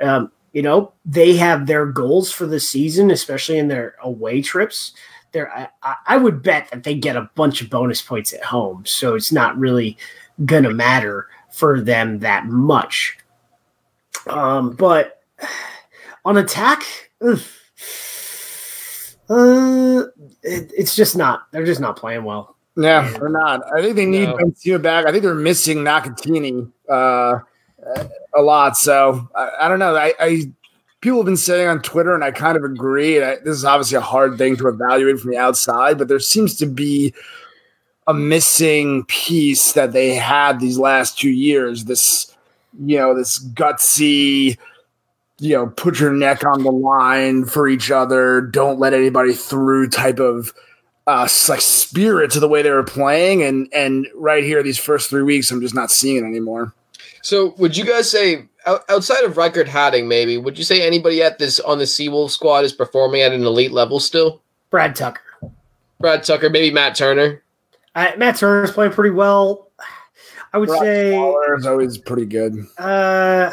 S2: um, you know, they have their goals for the season, especially in their away trips. There, I, I would bet that they get a bunch of bonus points at home, so it's not really gonna matter for them that much. Um, but on attack, ugh, uh, it, it's just not. They're just not playing well.
S3: Yeah, they're not. I think they need no. Ben back. I think they're missing Nakatini. Uh, a lot. So I, I don't know. I, I, people have been saying on Twitter, and I kind of agree. I, this is obviously a hard thing to evaluate from the outside, but there seems to be a missing piece that they had these last two years. This, you know, this gutsy, you know, put your neck on the line for each other, don't let anybody through type of uh, like spirit to the way they were playing. And and right here, these first three weeks, I'm just not seeing it anymore.
S4: So, would you guys say outside of Riekert Hattingh, maybe would you say anybody at this on the Seawolf squad is performing at an elite level still?
S2: Brad Tucker.
S4: Brad Tucker, maybe Matt Turner.
S2: Uh, Matt Turner's playing pretty well. I would
S3: Rob
S2: say
S3: Fowler is always pretty good.
S2: uh,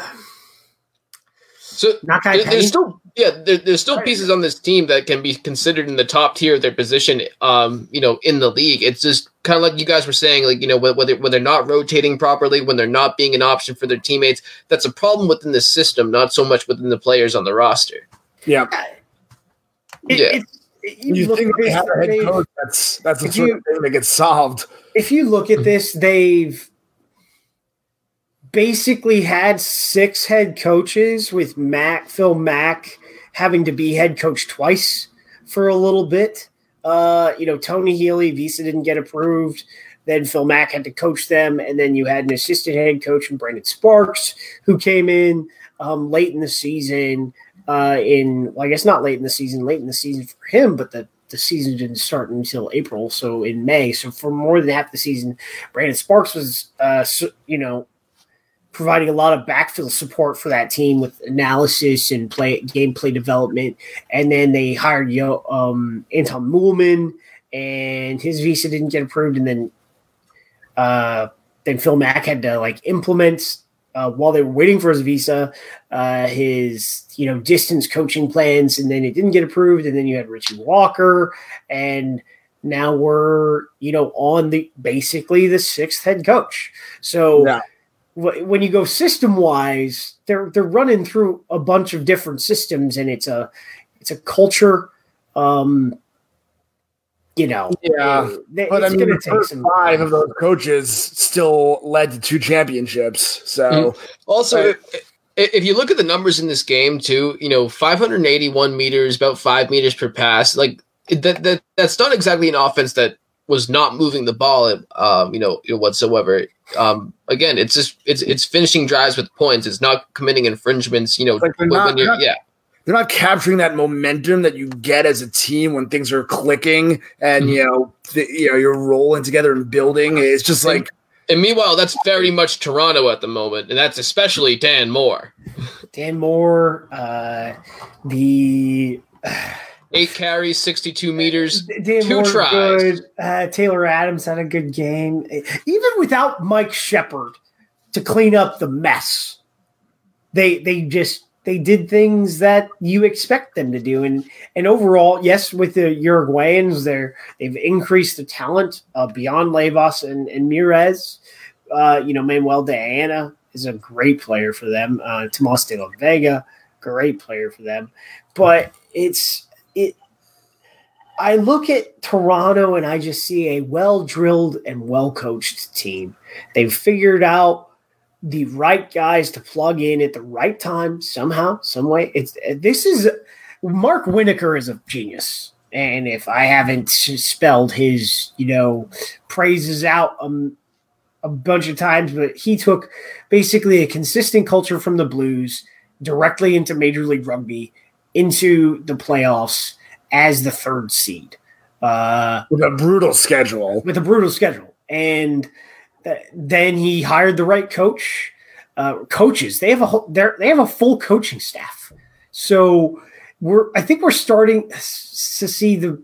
S4: So
S2: not
S4: there- there's still yeah, there, there's still pieces on this team that can be considered in the top tier of their position. Um, you know, in the league, it's just kind of like you guys were saying, like you know, wh- whether when they're not rotating properly, when they're not being an option for their teammates, that's a problem within the system, not so much within the players on the roster.
S3: Yeah.
S2: It,
S4: Yeah.
S2: it's- you
S3: You think they have a head coach that's that's the sort
S2: you-
S3: of thing that gets solved.
S2: if you look at this, they've basically had six head coaches with Mac Phil Mack having to be head coach twice for a little bit. Uh, you know, Tony Healy, Visa didn't get approved. Then Phil Mack had to coach them, and then you had an assistant head coach in Brandon Sparks who came in um, late in the season. Uh, in well, I guess not late in the season, late in the season for him, but the the season didn't start until April, so in May. So for more than half the season, Brandon Sparks was, uh, you know, providing a lot of backfield support for that team with analysis and play gameplay development. And then they hired Yo, um, Anton Muhlman, and his visa didn't get approved. And then, uh, then Phil Mack had to like implement uh, while they were waiting for his visa, uh, his you know distance coaching plans, and then it didn't get approved. And then you had Richie Walker, and now we're you know on the basically the sixth head coach. So
S3: Yeah.
S2: Wh- when you go system wise, they're they're running through a bunch of different systems, and it's a it's a culture. Um, you know,
S3: Yeah.
S2: it-
S3: But I mean,
S2: gonna
S3: the
S2: take
S3: first
S2: some
S3: five
S2: time.
S3: of those coaches still led to two championships. So
S4: Also,
S3: Right.
S4: if, if you look at the numbers in this game too, you know, 581 meters, about five meters per pass, like that, that that's not exactly an offense that was not moving the ball, um, you know, whatsoever. Um, again, it's just it's it's finishing drives with points. It's not committing infringements. You know,
S3: Like they're
S4: when,
S3: not-
S4: when you're
S3: not-
S4: yeah.
S3: they're not capturing that momentum that you get as a team when things are clicking and
S4: Mhm.
S3: you know th- you know you're rolling together and building. It's just like
S4: And meanwhile, that's very much Toronto at the moment, and that's especially Dan Moore.
S2: Dan Moore, uh, the
S4: Eight carries, 62 meters.
S2: Dan
S4: Two
S2: Moore's
S4: tries.
S2: good. Uh, Taylor Adams had a good game, even without Mike Shepard to clean up the mess. They they just they did things that you expect them to do, and and overall, yes, with the Uruguayans, they're they've increased the talent uh, beyond Leivas and and Mieres. Uh, you know, Manuel Diana is a great player for them. Uh, Tomas de la Vega, great player for them, but it's it I look at Toronto and I just see a well drilled and well coached team. They've figured out the right guys to plug in at the right time somehow, some way. It's this is Mark Winokur is a genius. And if I haven't spelled his, you know, praises out um, a bunch of times, but he took basically a consistent culture from the Blues directly into Major League Rugby, into the playoffs as the third seed uh,
S3: with a brutal schedule.
S2: with a brutal schedule. And th- then he hired the right coach, uh, coaches. They have a whole, they're, they have a full coaching staff. So we're I think we're starting to see the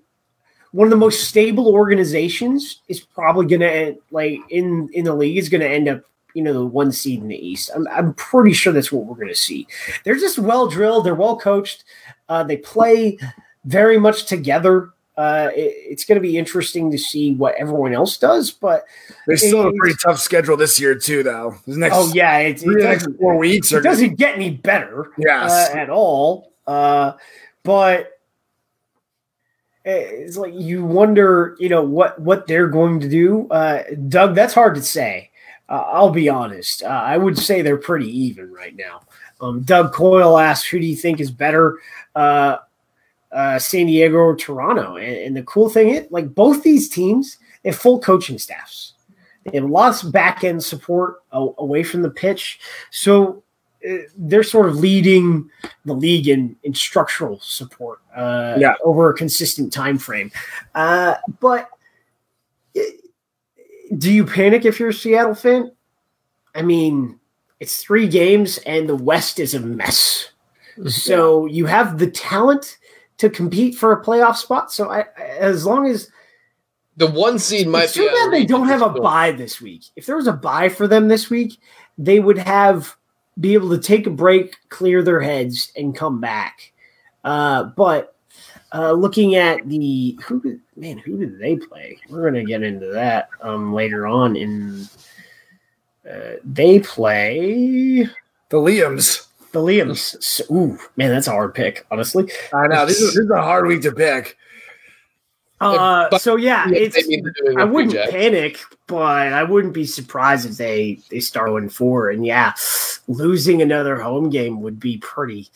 S2: one of the most stable organizations is probably going to like in in the league is going to end up you know the one seed in the East. I'm I'm pretty sure that's what we're going to see. They're just well drilled. They're well coached. Uh, they play very much together. Uh, it- it's going to be interesting to see what everyone else does. But
S3: They still have a pretty tough schedule this year too, though. The next,
S2: oh yeah, it, it
S3: the next four weeks are
S2: it doesn't get any better
S3: Yes.
S2: uh, at all. Uh, but it's like you wonder, you know, what what they're going to do. Uh, Doug, that's hard to say. Uh, I'll be honest. Uh, I would say they're pretty even right now. Um, Doug Coyle asked, "Who do you think is better, uh, uh, San Diego or Toronto?" And, and the cool thing is, like both these teams, they have full coaching staffs. They have lots of back end support away from the pitch, so uh, they're sort of leading the league in, in structural support uh,
S3: Yeah.
S2: over a consistent time frame. Uh, but do you panic if you're a Seattle fan? I mean, it's three games, and the West is a mess. so you have the talent to compete for a playoff spot. So I, as long as
S4: the one seed might
S2: it's too bad they don't have a buy this week. If there was a buy for them this week, they would have be able to take a break, clear their heads, and come back. Uh, but uh, looking at the who did, man, who did they play? We're gonna get into that um, later on. In uh, they play
S3: the Liams.
S2: The Liams. So, ooh, man, that's a hard pick. Honestly,
S3: I know this is, this is a hard week to pick.
S2: Uh, so yeah, it's, I wouldn't panic, but I wouldn't be surprised if they they start going four. And yeah, losing another home game would be pretty.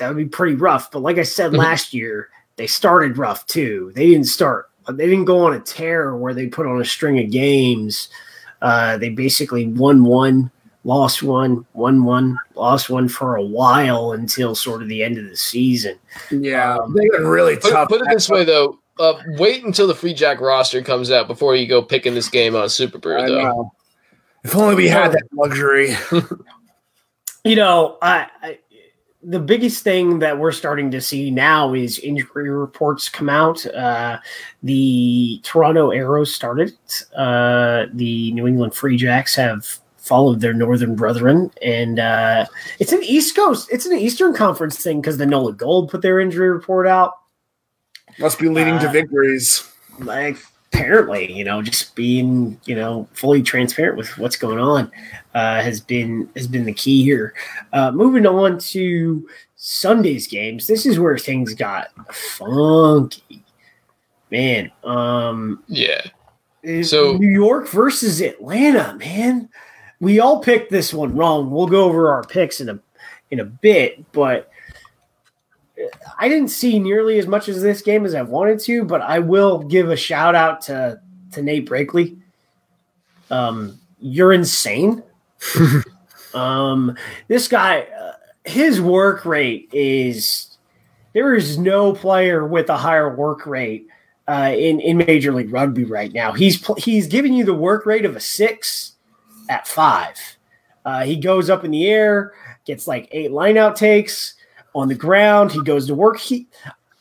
S2: That would be pretty rough. But like I said
S4: Mm-hmm.
S2: last year, they started rough too. They didn't start. They didn't go on a tear where they put on a string of games. Uh, they basically won one, lost one, won one, lost one for a while until sort of the end of the season.
S3: Yeah,
S2: Um,
S3: they got really
S4: Put,
S3: tough.
S4: put it this way though. Uh, wait until the free jack roster comes out before you go picking this game on
S3: Superbru,
S4: though.
S3: know. If only we had that luxury. <laughs>
S2: you know, I, I the biggest thing that we're starting to see now is injury reports come out. Uh, the Toronto Arrows started. Uh, the New England Free Jacks have followed their northern brethren, and uh, it's an East Coast. It's an Eastern Conference thing because the Nola Gold put their injury report out.
S3: Must be leading to
S2: Uh,
S3: victories.
S2: like apparently you know just being you know fully transparent with what's going on uh, has been has been the key here. Uh, moving on to sunday's games this is where things got funky. Man um
S4: Yeah.
S2: so
S4: So-
S2: new york versus atlanta man. We all picked this one wrong. We'll go over our picks in a in a bit but I didn't see nearly as much as this game as I wanted to, but I will give a shout out to to Nate Brakeley. Um, you're insane. <laughs> um, this guy, uh, his work rate is there is no player with a higher work rate uh, in in Major League Rugby right now. He's pl- he's giving you the work rate of a six at five. Uh, he goes up in the air, gets like eight lineout takes on the ground. He goes to work. He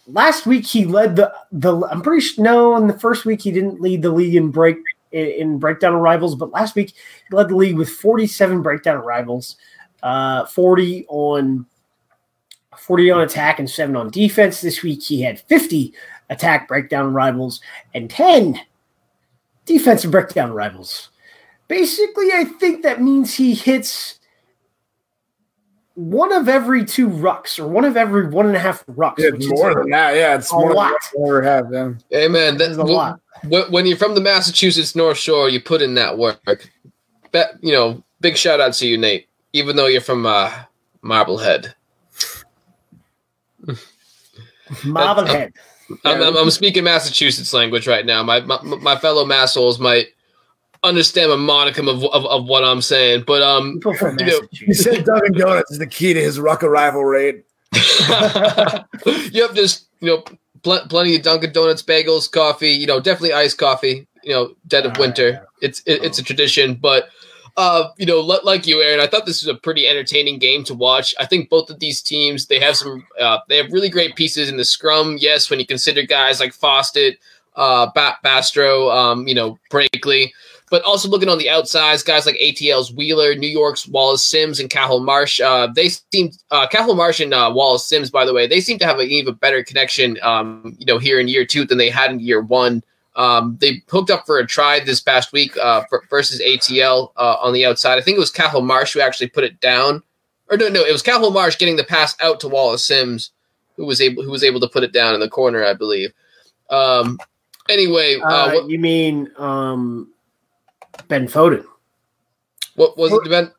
S2: last week he led the the. I'm pretty sure no. In the first week he didn't lead the league in break in, breakdown arrivals, but last week he led the league with 47 breakdown arrivals, uh, 40 on 40 on attack and seven on defense. This week he had 50 attack breakdown rivals and 10 defensive breakdown rivals. Basically, I think that means he hits one of every two rucks or one of every one and a half rucks.
S3: Yeah,
S2: which is
S3: more than that. Yeah, it's
S2: a
S3: more
S2: lot.
S3: than we ever have. Yeah.
S4: Hey man,
S2: That is a lot.
S4: when you're from the Massachusetts North Shore, you put in that work. Bet you know, big shout out to you, Nate. Even though you're from uh, Marblehead, <laughs>
S2: Marblehead.
S4: I'm, I'm, I'm speaking Massachusetts language right now. My my, my fellow massholes might understand a modicum of, of, of what I'm saying, but um, You know,
S3: He <laughs> said Dunkin' Donuts is the key to his ruck arrival rate.
S4: yep, just you know, pl- plenty of Dunkin' Donuts, bagels, coffee. You know, definitely iced coffee. You know, dead of
S2: Oh,
S4: winter.
S2: yeah.
S4: It's it, it's a tradition, but uh, you know, li- like you, Aaron, I thought this was a pretty entertaining game to watch. I think both of these teams they have some uh, they have really great pieces in the scrum. Yes, when you consider guys like Fawsitt, uh, ba- Bastro, um, you know, Brakeley. But also looking on the outsides, guys like ATL's Wheeler, New York's Wallace Sims, and Cahill Marsh. Uh, they seem uh, Cahill Marsh and uh, Wallace Sims, by the way, they seem to have an even better connection. Um, you know, here in year two than they had in year one. Um, they hooked up for a try this past week uh, for, versus ATL uh, on the outside. I think it was Cahill Marsh who actually put it down, or no, no, it was Cahill Marsh getting the pass out to Wallace Sims, who was able who was able to put it down in the corner, I believe. Um, anyway, uh,
S2: Uh,
S4: what,
S2: you mean um, Ben Foden?
S4: what was it? Ben?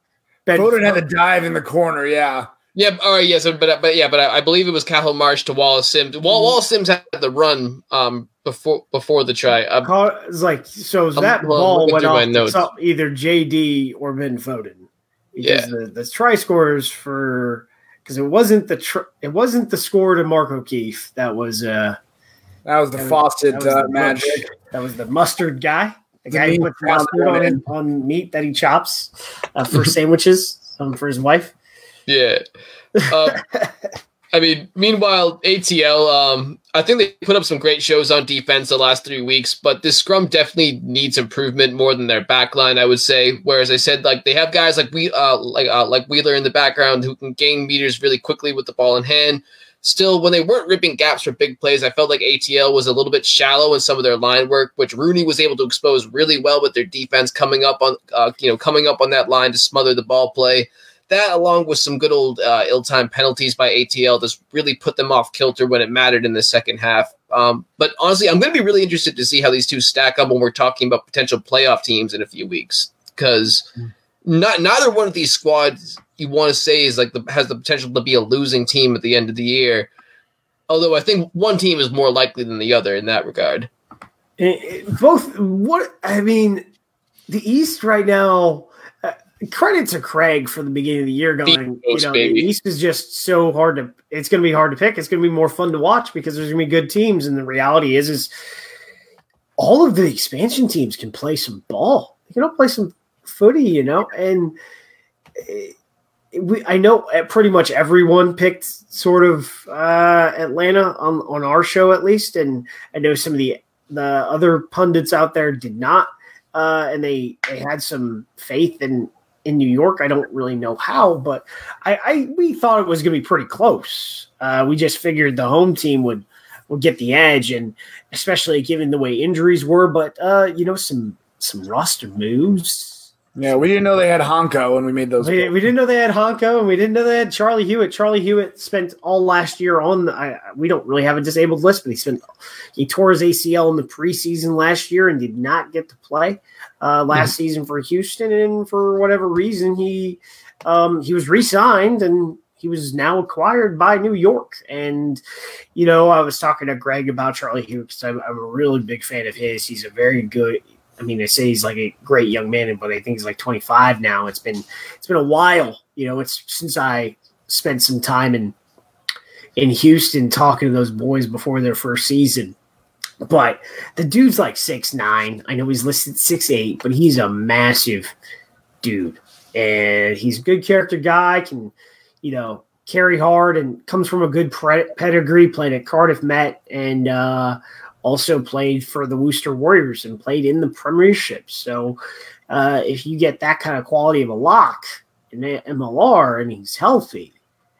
S2: Ben
S3: Foden had a dive in the corner. Yeah.
S4: Yeah, all right, yes, but but yeah, but I, I believe it was Cahill Marsh to Wallace Sims. Wall, Wallace Sims had the run um before before the try. Uh,
S2: Call- It's like so
S4: I'm-
S2: that
S4: well, I'm
S2: ball went
S4: through
S2: off to
S4: notes.
S2: either JD or Ben Foden.
S4: Yeah.
S2: Because the, the try scores for because it wasn't the tr- it wasn't the score to Mark O'Keefe that was uh
S3: That was the
S2: That was-
S3: Fawsitt
S2: that was
S3: uh,
S2: the
S3: magic.
S2: that was the mustard guy The guy who puts mustard on, on meat that he chops uh, for <laughs> sandwiches um, for his wife.
S4: Yeah. Uh, <laughs> I mean, meanwhile, ATL, um, I think they put up some great shows on defense the last three weeks, but this scrum definitely needs improvement more than their backline, I would say. Whereas I said, like they have guys like we, uh, like uh, like Wheeler in the background who can gain meters really quickly with the ball in hand. Still, when they weren't ripping gaps for big plays, I felt like ATL was a little bit shallow in some of their line work, which Rooney was able to expose really well with their defense coming up on, uh, you know, coming up on that line to smother the ball play that along with some good old uh, ill-timed penalties by ATL just really put them off kilter when it mattered in the second half. Um, but honestly, I'm going to be really interested to see how these two stack up when we're talking about potential playoff teams in a few weeks because not neither one of these squads you want to say is like the, has the potential to be a losing team at the end of the year. Although I think one team is more likely than the other in that regard.
S2: It, it, both what I mean, the East right now uh, credit to Craig for the beginning of the year going, you know, baby. the East is just so hard to it's gonna be hard to pick. It's gonna be more fun to watch because there's gonna be good teams. And the reality is is all of the expansion teams can play some ball. They can all play some footy, you know, and it, we I know pretty much everyone picked sort of uh, Atlanta on on our show at least, and I know some of the the other pundits out there did not. Uh, and they they had some faith in in New York. I don't really know how, but I, I we thought it was going to be pretty close. Uh, we just figured the home team would would get the edge, and especially given the way injuries were. But uh, you know, some some roster moves.
S3: Yeah, we didn't know they had Hanco when we made those.
S2: We, we, didn't know they had Hanco, and we didn't know they had Charlie Hewitt. Charlie Hewitt spent all last year on. The, I, we don't really have a disabled list, but he spent he tore his ACL in the preseason last year and did not get to play uh, last mm-hmm. season for Houston, and for whatever reason he um, he was re-signed and he was now acquired by New York. And you know, I was talking to Greg about Charlie Hewitt because I'm, I'm, a really big fan of his. He's a very good. I mean, they say he's like a great young man, but I think he's like 25 now. It's been it's been a while. You know, it's since I spent some time in in Houston talking to those boys before their first season. But the dude's like six nine. I know he's listed six eight, but he's a massive dude, and he's a good character guy. Can you know carry hard and comes from a good pedigree. Played at Cardiff Met and uh, also played for the Worcester Warriors and played in the Premiership. So uh, if you get that kind of quality of a lock in MLR and he's healthy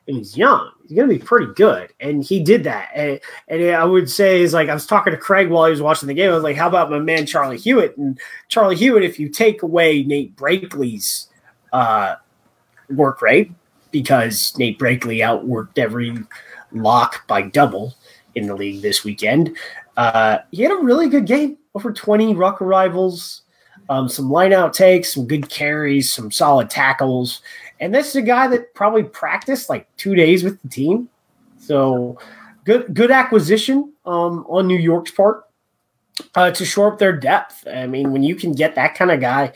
S2: and he's young, he's going to be pretty good. And he did that. And, and I would say is like I was talking to Craig while he was watching the game. I was like, "How about my man Charlie Hewitt?" And Charlie Hewitt, if you take away Nate Brakeley's uh, work rate, because Nate Brakeley outworked every lock by double in the league this weekend, uh, he had a really good game. Over twenty ruck arrivals, um, some line out takes, some good carries, some solid tackles. And this is a guy that probably practiced like two days with the team. So good good acquisition um, on New York's part uh, to shore up their depth. I mean, when you can get that kind of guy,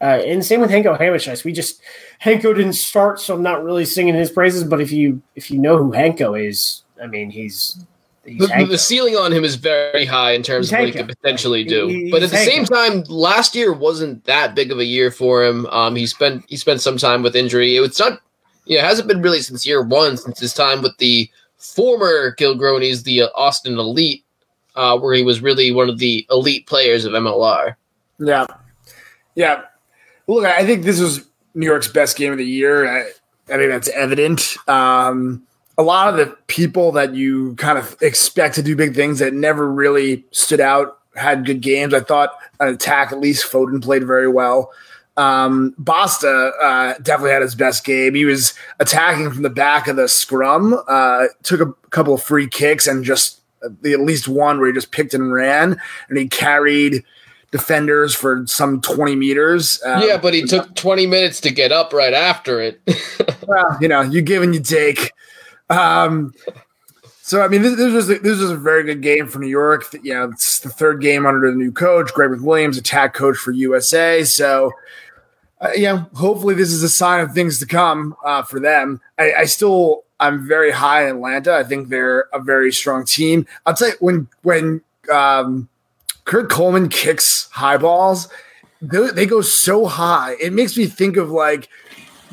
S2: uh, and same with Hanco Germishuys. We just Hanco didn't start, so I'm not really singing his praises. But if you if you know who Hanco is, I mean, he's
S4: the, the, ceiling on him is very high in terms of what he could potentially do. He, but at the same time, last year wasn't that big of a year for him. Um, he spent he spent some time with injury. It's not, yeah, it hasn't been really since year one, since his time with the former Gilgronis, the Austin Elite, uh, where he was really one of the elite players of MLR.
S3: Yeah, yeah. Look, I think this was New York's best game of the year. I, I think that's evident. Um, a lot of the people that you kind of expect to do big things that never really stood out had good games. I thought an attack, at least Foden played very well. Um, Basta uh, definitely had his best game. He was attacking from the back of the scrum, uh, took a couple of free kicks and just the, at least one where he just picked and ran, and he carried defenders for some 20 meters.
S4: Um, yeah, but he took 20 minutes to get up right after it. <laughs>
S3: well, you know, you give and you take. Um, so I mean, this, this, was this was a very good game for New York. You know, it's the third game under the new coach, Greg McWilliams, attack coach for USA. So, uh, you know, hopefully this is a sign of things to come uh, for them. I, I, still I'm very high in Atlanta. I think they're a very strong team. I'll tell you when when um, Kurt Coleman kicks high balls, they, they go so high. It makes me think of like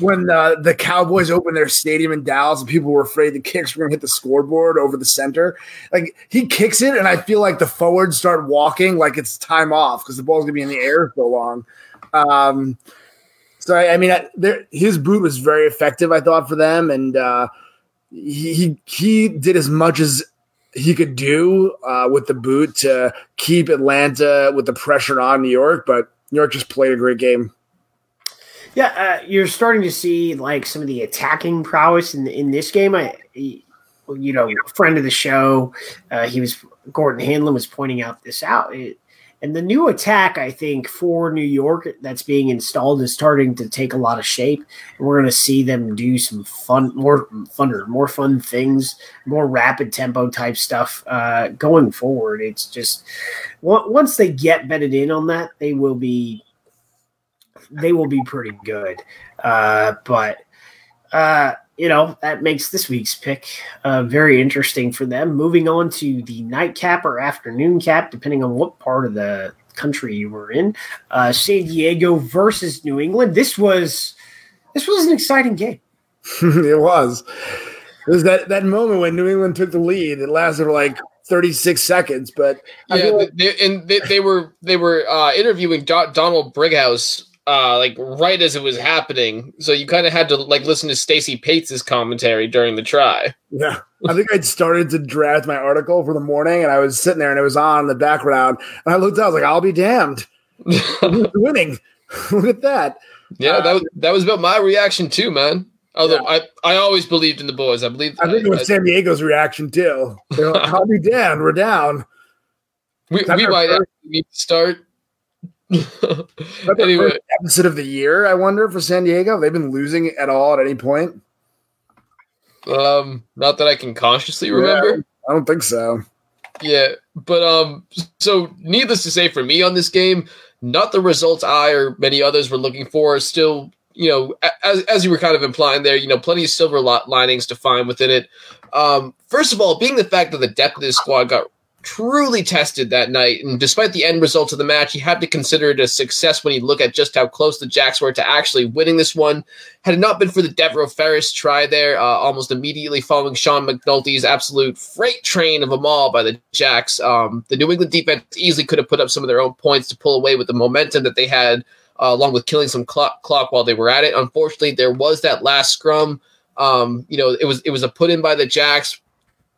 S3: when uh, the Cowboys opened their stadium in Dallas and people were afraid the kicks were going to hit the scoreboard over the center. Like he kicks it, and I feel like the forwards start walking like it's time off because the ball's going to be in the air so long. Um, so I, I mean, I, his boot was very effective, I thought, for them, and uh, he, he he did as much as he could do uh, with the boot to keep Atlanta with the pressure on New York, but New York just played a great game.
S2: Yeah, uh, you're starting to see like some of the attacking prowess in in this game. I, you know, friend of the show, uh, he was Gordon Hanlon was pointing out this out. It, and the new attack, I think, for New York that's being installed is starting to take a lot of shape. And we're going to see them do some fun, more funner, more fun things, more rapid tempo type stuff uh, going forward. It's just once they get bedded in on that, they will be they will be pretty good. Uh, but uh, you know that makes this week's pick uh, very interesting for them. Moving on to the nightcap or afternoon cap, depending on what part of the country you were in. Uh, San Diego versus New England. This was this was an exciting game. <laughs>
S3: it was. It was that that moment when New England took the lead. It lasted like 36 seconds, but
S4: yeah, like- they, and they, they, were they were uh, interviewing Do- Donald Brighouse uh like right as it was happening. So you kind of had to like listen to Stacy Pates's commentary during the try.
S3: Yeah. I think i'd started to draft my article for the morning and i was sitting there and it was on in the background. And i looked out i was like i'll be damned. <laughs> Winning. <laughs> Look at that.
S4: Yeah uh, that was that was about my reaction too man. Although yeah. i i always believed in the boys. I believe
S3: i think it was I, san diego's reaction too. Like, <laughs> i'll be damned. We're down.
S4: We, we might need to start
S3: anyway, deficit of the year. I wonder for San Diego, they've been losing at all at any point.
S4: Um, not that I can consciously remember.
S3: Yeah, I don't think so.
S4: Yeah, but um, so needless to say, for me on this game, not the results I or many others were looking for. Still, you know, as as you were kind of implying there, you know, plenty of silver linings to find within it. Um, first of all, being the fact that the depth of this squad got truly tested that night. And despite the end results of the match, he had to consider it a success when you look at just how close the Jacks were to actually winning this one. Had it not been for the Devereaux Ferris try there, uh, almost immediately following Sean McNulty's absolute freight train of a maul by the Jacks, um, the New England defense easily could have put up some of their own points to pull away with the momentum that they had, uh, along with killing some clock, clock while they were at it. Unfortunately, there was that last scrum. Um, you know, it was it was a put in by the Jacks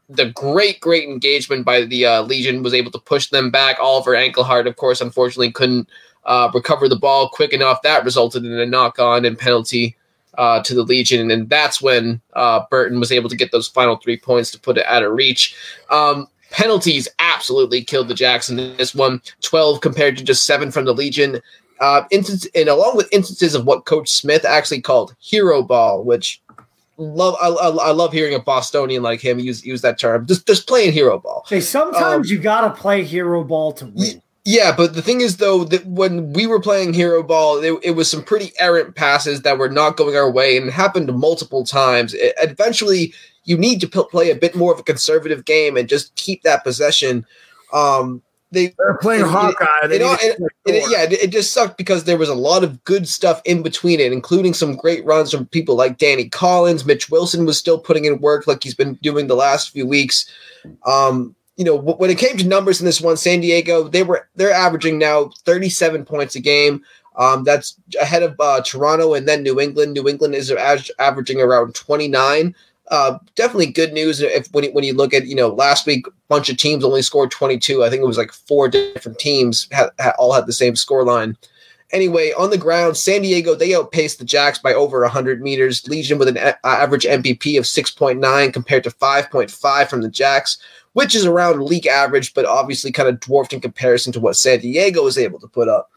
S4: the great, great engagement by the uh, Legion was able to push them back. Oliver Enkelhart, of course, unfortunately couldn't uh, recover the ball quick enough. That resulted in a knock on and penalty uh, to the Legion. And that's when uh, Burton was able to get those final three points to put it out of reach. Um, penalties absolutely killed the Jackson in this one 12 compared to just seven from the Legion. Uh, instance, and along with instances of what Coach Smith actually called hero ball, which love I, I, I, love hearing a Bostonian like him use use that term. Just just playing hero ball.
S2: Hey, sometimes um, you gotta play hero ball to win.
S4: Yeah, but the thing is though that when we were playing hero ball, it, it was some pretty errant passes that were not going our way, and it happened multiple times. It, eventually, you need to p- play a bit more of a conservative game and just keep that possession. Um, they
S3: they're playing Hawkeye. They
S4: yeah, it, just sucked because there was a lot of good stuff in between it, including some great runs from people like Danny Collins. Mitch Wilson was still putting in work like he's been doing the last few weeks. Um, you know, when it came to numbers in this one, San Diego they were they're averaging now 37 points a game. Um, that's ahead of uh, Toronto and then New England. New England is averaging around 29 uh, definitely good news if when you, when you look at you know last week, bunch of teams only scored 22. I think it was like four different teams had, had, all had the same score line. Anyway, on the ground, San Diego they outpaced the Jacks by over 100 meters. Legion with an a- average MVP of 6.9 compared to 5.5 from the Jacks, which is around league average, but obviously kind of dwarfed in comparison to what San Diego was able to put up.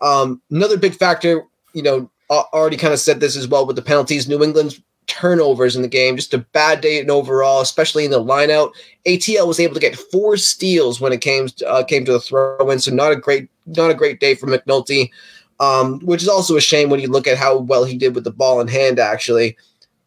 S4: Um, another big factor, you know, already kind of said this as well with the penalties. New England's turnovers in the game. Just a bad day in overall, especially in the lineout. ATL was able to get four steals when it came to, uh, came to the throw in, so not a great not a great day for McNulty. Um, which is also a shame when you look at how well he did with the ball in hand. Actually,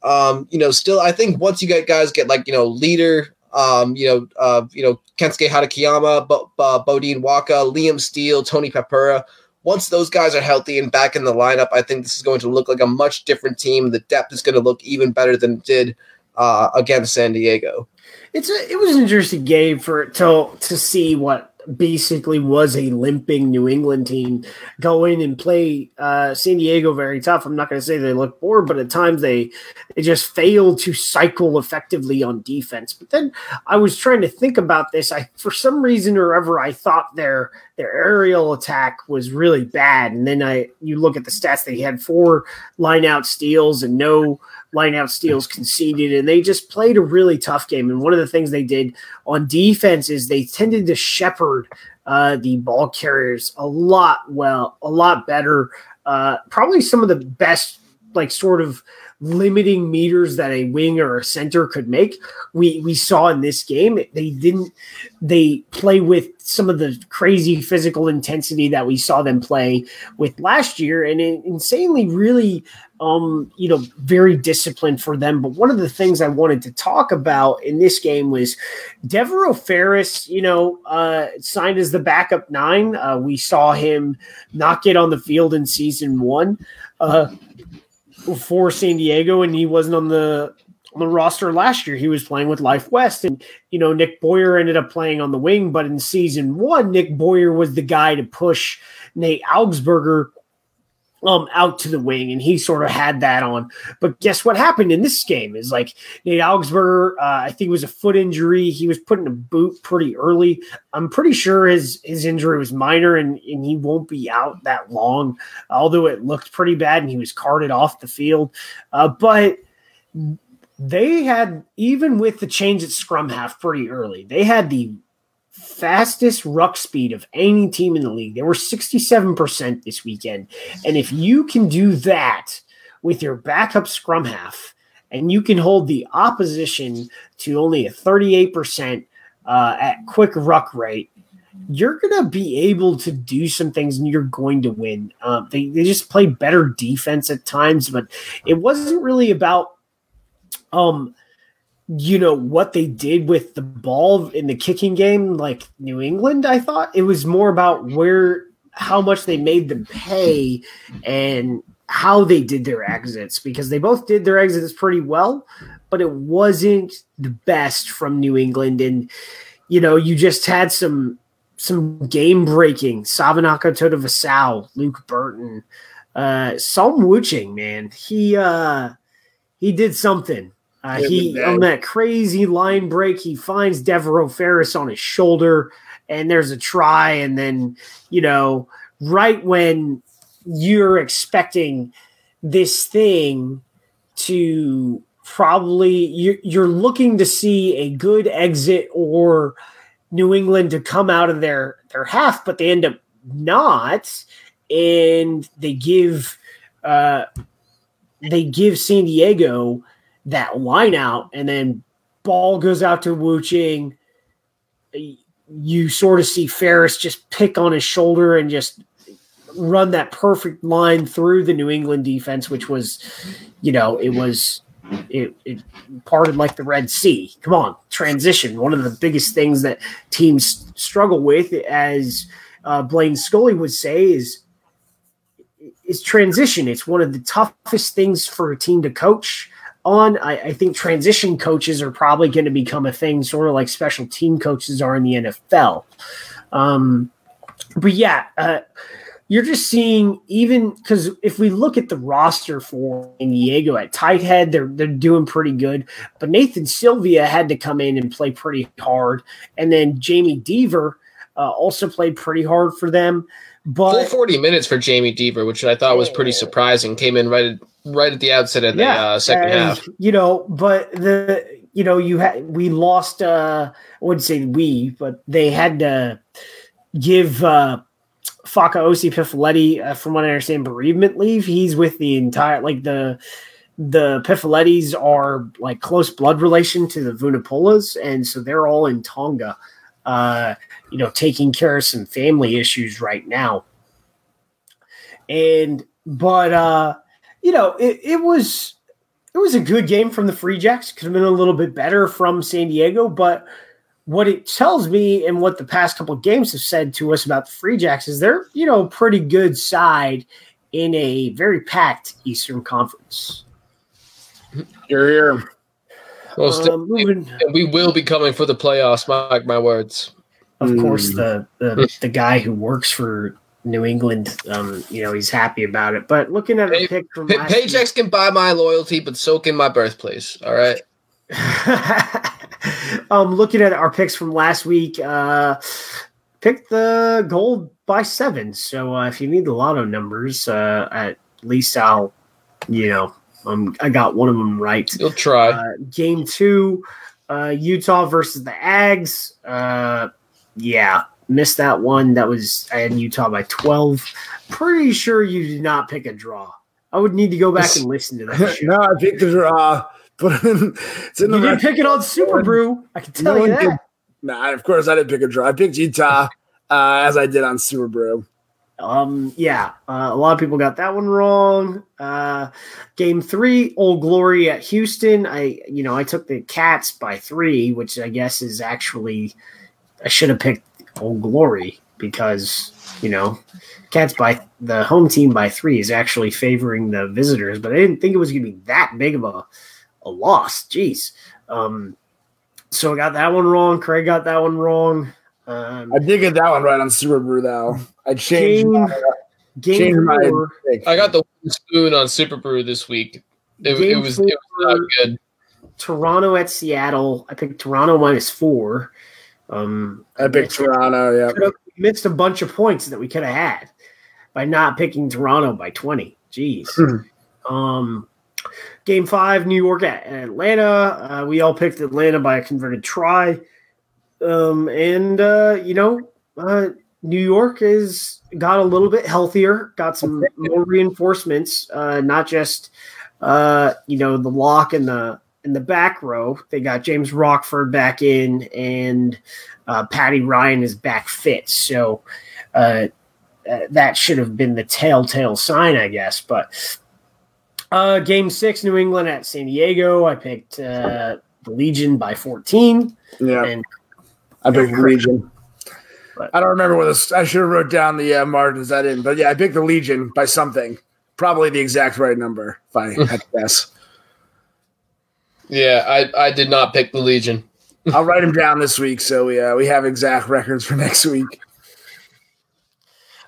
S4: um, you know, still I think once you get guys get like you know leader um, you know, uh, you know, Kensuke Hatakeyama, Bo- uh, Bodine Waka, Liam Steele, Tony Papura. Once those guys are healthy and back in the lineup, I think this is going to look like a much different team. The depth is going to look even better than it did uh, against San Diego.
S2: It's a, it was an interesting game for to to see what basically was a limping New England team go in and play uh, San Diego very tough. I'm not going to say they look bored, but at times they they just failed to cycle effectively on defense. But then I was trying to think about this. I for some reason or ever I thought their their aerial attack was really bad, and then I you look at the stats. They had four line out steals and no lineout steals conceded, and they just played a really tough game. And one of the things they did on defense is they tended to shepherd uh, the ball carriers a lot well, a lot better. Uh, probably some of the best, like sort of limiting meters that a wing or a center could make. We we saw in this game they didn't they play with some of the crazy physical intensity that we saw them play with last year and insanely really um you know very disciplined for them. But one of the things I wanted to talk about in this game was Devereaux Ferris you know uh signed as the backup 9 uh, we saw him not get on the field in season 1 uh for San Diego, and he wasn't on the on the roster last year. He was playing with Life West, and you know Nick Boyer ended up playing on the wing. But in season one, Nick Boyer was the guy to push Nate Augspurger um out to the wing, and he sort of had that on. But guess what happened in this game is like Nate Augspurger, uh, I think it was a foot injury. He was put in a boot pretty early. I'm pretty sure his his injury was minor, and and he won't be out that long. Although it looked pretty bad, and he was carted off the field. Uh, but they had even with the change at scrum half pretty early, they had the fastest ruck speed of any team in the league. They were 67% this weekend. And if you can do that with your backup scrum half and you can hold the opposition to only a 38% uh, at quick ruck rate, you're going to be able to do some things and you're going to win. Um, they, they just play better defense at times, but it wasn't really about um, you know what they did with the ball in the kicking game like new england i thought. It was more about where how much they made them pay and how they did their exits because they both did their exits pretty well but it wasn't the best from new england. And you know you just had some some game breaking Savanaka Tota Vasau, Luke Burton, uh Psalm Wooching, man. He uh he did something uh, he on that crazy line break, he finds Devereaux Ferris on his shoulder, and there's a try, and then you know, right when you're expecting this thing to probably you're, you're looking to see a good exit or New England to come out of their their half, but they end up not, and they give uh, they give San Diego that line out, and then ball goes out to Wooching. You sort of see Ferris just pick on his shoulder and just run that perfect line through the New England defense, which was, you know, it was it, it parted like the Red Sea. Come on, transition. One of the biggest things that teams struggle with, as uh, Blaine Scully would say, is is transition. It's one of the toughest things for a team to coach on. I, I, think transition coaches are probably going to become a thing, sort of like special team coaches are in the NFL. Um, but yeah, uh, you're just seeing even because if we look at the roster for San Diego at tight head, they're they're doing pretty good. But Nathan Sylvia had to come in and play pretty hard, and then Jamie Deaver uh, also played pretty hard for them. But
S4: full 40 minutes for Jamie Deaver, which I thought was pretty surprising. Came in right at, right at the outset of the yeah, uh, second and, half.
S2: You know, but the you know you had we lost. uh I wouldn't say we, but they had to give uh Fakaosi Pifeleti, uh, from what I understand, bereavement leave. He's with the entire like the the Pifeletis are like close blood relation to the Vunipolas, and so they're all in Tonga uh, you know, taking care of some family issues right now. And, but, uh, you know, it, it was, it was a good game from the Free Jacks. Could have been a little bit better from San Diego, but what it tells me and what the past couple of games have said to us about the Free Jacks is they're you know pretty good side in a very packed Eastern Conference.
S3: You're here.
S4: Well, um, moving, we will be coming for the playoffs. Mark my words.
S2: Of mm. course, the, the the guy who works for New England, um, you know, he's happy about it. But looking at a pick from
S4: pay, paychecks week, can buy my loyalty, but so can my birthplace. All right. <laughs>
S2: um, looking at our picks from last week, uh, pick the gold by seven. So uh, if you need the lotto numbers, uh, at least I'll, you know, um, I got one of them right.
S4: You'll try.
S2: Uh, game two, uh, Utah versus the Ags. Uh, yeah, missed that one. That was I had Utah by twelve. Pretty sure you did not pick a draw. I would need to go back and listen to that. <laughs>
S3: no, I picked a draw. But
S2: it's in you didn't pick it on Superbru. I can tell no you that. Did.
S3: Nah, of course I didn't pick a draw. I picked Utah uh, as I did on Superbru.
S2: Um, yeah, uh, a lot of people got that one wrong. Uh, game three, Old Glory at Houston. I, you know, I took the Cats by three, which I guess is actually I should have picked Old Glory because you know, Cats by the home team by three is actually favoring the visitors, but I didn't think it was going to be that big of a a loss. Jeez. Um, so I got that one wrong. Craig got that one wrong. Um,
S3: I did get that one right on Superbru though. I changed. Game, my,
S2: game changed my
S4: I got the spoon on Superbru this week. It, it was it was not good.
S2: Toronto at Seattle. I picked Toronto minus four. Um,
S3: picked Toronto. Yeah,
S2: missed a bunch of points that we could have had by not picking Toronto by twenty. Jeez. Hmm. <laughs> Um, game five, New York at Atlanta. Uh, we all picked Atlanta by a converted try. Um, and uh, you know, uh, New York has got a little bit healthier, got some <laughs> more reinforcements, uh, not just uh, you know the lock and the in the back row. They got James Rockford back in, and uh, Patty Ryan is back fit. So uh, uh that should have been the telltale sign, I guess. But uh, game six, New England at San Diego. I picked uh, the Legion by 14.
S3: Yeah. And I picked the Legion. But, I don't remember what this. I should have wrote down the uh, margins I didn't, but yeah, I picked the Legion by something. Probably the exact right number, if I had to <laughs> guess.
S4: Yeah, I, I did not pick the Legion. <laughs>
S3: I'll write them down this week, so we uh, we have exact records for <laughs> next week.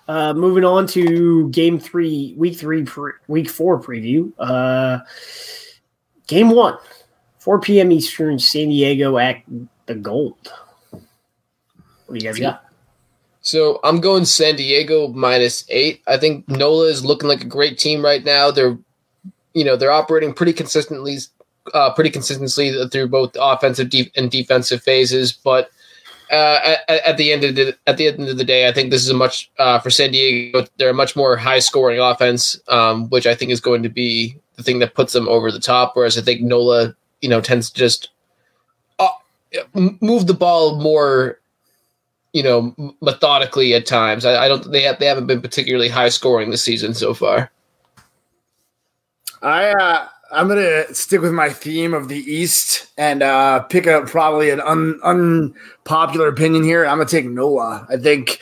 S2: Uh, moving on to game three, week three, pre- week four preview. Uh, game one, 4 p.m. Eastern, San Diego at the Gold. What do you guys got?
S4: So I'm going San Diego minus eight. I think NOLA is looking like a great team right now. They're, you know, they're operating pretty consistently, uh, pretty consistently through both offensive and defensive phases. But uh, at, at, the end of the at the end of the day, I think this is a much uh, for San Diego. They're a much more high scoring offense, um, which I think is going to be the thing that puts them over the top. Whereas I think Nola, you know, tends to just uh, move the ball more, you know, methodically at times. I, I don't. They have, they haven't been particularly high scoring this season so far.
S3: I uh, I'm gonna stick with my theme of the East and uh, pick up probably an un, unpopular opinion here. I'm gonna take Nola. I think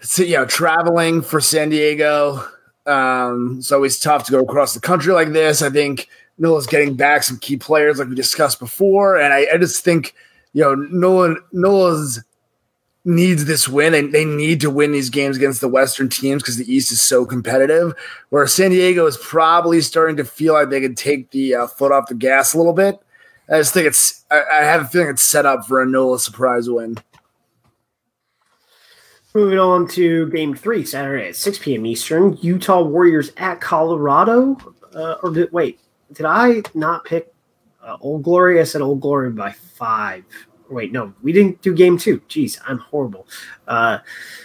S3: it's, you know traveling for San Diego. Um, it's always tough to go across the country like this. I think Nola's getting back some key players like we discussed before, and I, I just think you know Nola Nola's needs this win and they need to win these games against the Western teams because the East is so competitive. Where San Diego is probably starting to feel like they could take the uh, foot off the gas a little bit. I just think it's, I, I have a feeling it's set up for a NOLA surprise win.
S2: Moving on to game three, Saturday at 6 p.m. Eastern, Utah Warriors at Colorado. Uh, or did, wait, did I not pick uh, Old Glory? I said Old Glory by five. Wait, no, we didn't do game two. Jeez, I'm horrible. Uh,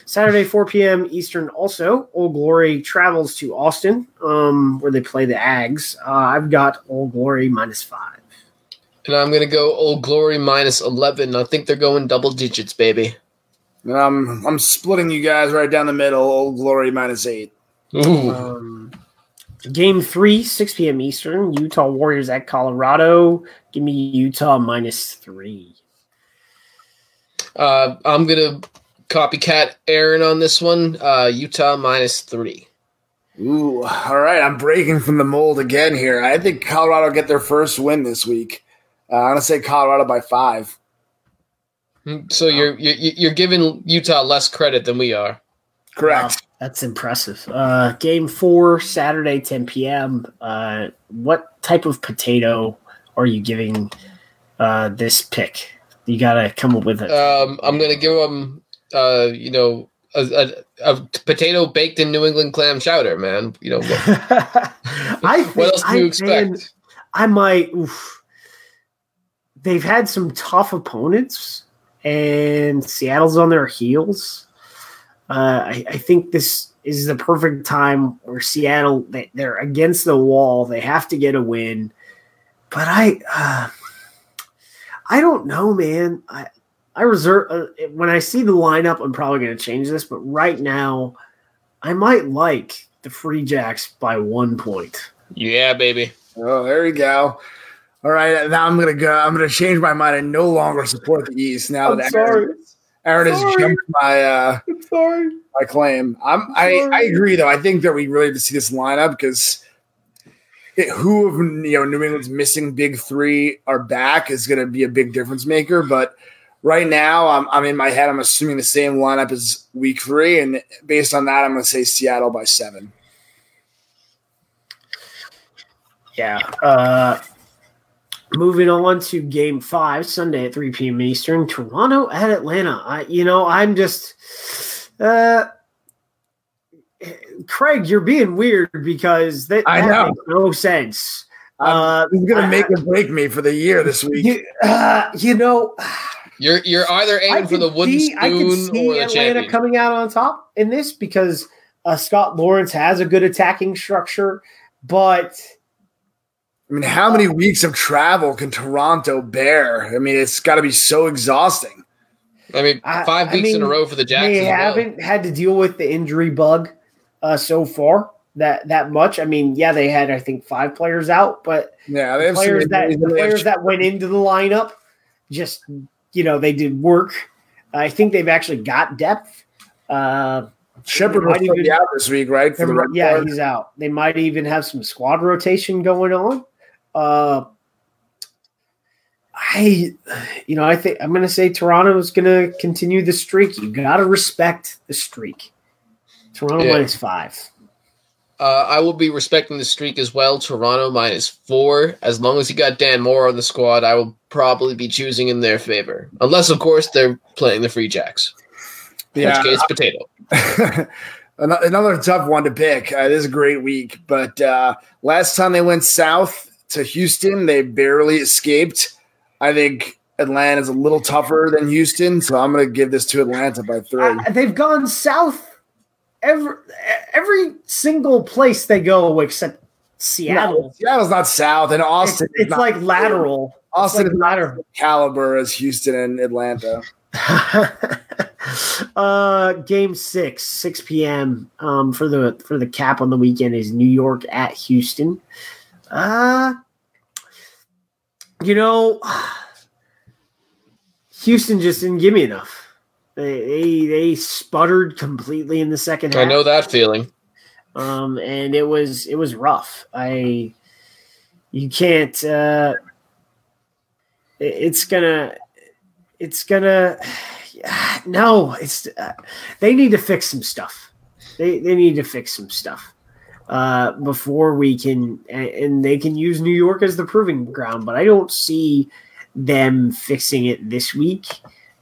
S2: Saturday, 4 p.m. Eastern. Also, Old Glory travels to Austin, um, where they play the Ags. Uh, I've got Old Glory minus five.
S4: And I'm going to go Old Glory minus 11. I think they're going double digits, baby.
S3: Um, I'm splitting you guys right down the middle. Old Glory minus eight.
S2: Um, Game three, 6 p.m. Eastern. Utah Warriors at Colorado. Give me Utah minus three.
S4: Uh, I'm gonna copycat Aaron on this one. Uh, Utah minus three.
S3: Ooh, all right. I'm breaking from the mold again here. I think Colorado get their first win this week. Uh, I'm gonna say Colorado by five.
S4: So you're you're you're giving Utah less credit than we are.
S3: Correct.
S2: Wow, that's impressive. Uh, game four, Saturday, 10 p.m. Uh, what type of potato are you giving uh, this pick? You got to come up with it.
S4: Um, I'm gonna give them, uh, you know, a, a, a potato baked in New England clam chowder, man. You know, what, <laughs>
S2: I think,
S4: what else do you
S2: I,
S4: expect?
S2: I might. Oof. They've had some tough opponents, and Seattle's on their heels. Uh, I, I think this is the perfect time where Seattle they, they're against the wall. They have to get a win, but I uh, I don't know, man. I I reserve uh, when I see the lineup. I'm probably going to change this, but right now, I might like the Free Jacks by one point.
S4: yeah, baby.
S3: Oh, there we go. All right, now I'm gonna go. I'm gonna change my mind and no longer support the East. Now
S2: I'm
S3: that
S2: sorry.
S3: Aaron, Aaron has
S2: Sorry.
S3: jumped my uh,
S2: I'm sorry.
S3: my claim. I'm, I
S2: Sorry.
S3: I agree though. I think that we really have to see this lineup because it, who of you know New England's missing big three are back is going to be a big difference maker. But right now, I'm I'm in my head. I'm assuming the same lineup as week three, and based on that, I'm going to say Seattle by seven.
S2: Yeah. Uh, moving on to Game Five, Sunday at 3 p.m. Eastern. Toronto at Atlanta. I, you know, I'm just. Uh, Craig, you're being weird because that,
S3: I
S2: that
S3: know.
S2: makes no sense. Uh,
S3: He's going to
S2: I-
S3: make or break me for the year this week.
S2: You, uh, you know,
S4: You're you're either aiming for the wooden
S2: see- I could
S4: spoon
S2: see
S4: or the
S2: Atlanta
S4: champion.
S2: coming out on top in this because uh, Scott Lawrence has a good attacking structure, but
S3: I mean, how many weeks of travel can Toronto bear? I mean, it's got to be so exhausting.
S4: I mean,
S2: I-
S4: five
S2: I
S4: weeks in a row for the Jacks.
S2: they
S4: as well.
S2: haven't had to deal with the injury bug uh, so far that that much. I mean, yeah, they had I think five players out, but
S3: Yeah, they have some
S2: players that the players that went into the lineup just you know they did work. I think they've actually got depth. Uh,
S3: Shepard
S2: might
S3: will
S2: even-
S3: be out this week, right? For the
S2: yeah,
S3: card?
S2: he's out. They might even have some squad rotation going on. Uh, I, you know, I think I'm going to say Toronto is going to continue the streak. You got to respect the streak. Toronto
S4: Yeah.
S2: minus five.
S4: Uh, I will be respecting the streak as well. Toronto minus four. As long as you got Dan Moore on the squad, I will probably be choosing in their favor. Unless, of course, they're playing the Free Jacks. In
S3: yeah.
S4: which case, potato. <laughs>
S3: Another tough one to pick. Uh, this is a great week, but uh, last time they went south to Houston, they barely escaped. I think Atlanta is a little tougher than Houston, so I'm going to give this to Atlanta by three.
S2: Uh, they've gone south every every single place they go except Seattle.
S3: No, Seattle's not south, and Austin.
S2: it's
S3: not-
S2: like lateral.
S3: Austin
S2: it's
S3: is not
S2: lateral.
S3: caliber as Houston and Atlanta. <laughs>
S2: uh game six 6 p.m um for the for the cap on the weekend is new york at houston uh you know <sighs> houston just didn't give me enough they they, they sputtered completely in the second half
S4: I know that feeling.
S2: um, and it was it was rough. I you can't. Uh, it- it's gonna. It's gonna. <sighs> No, it's. Uh, they need to fix some stuff. They they need to fix some stuff uh, before we can, and, and they can use New York as the proving ground. But I don't see them fixing it this week.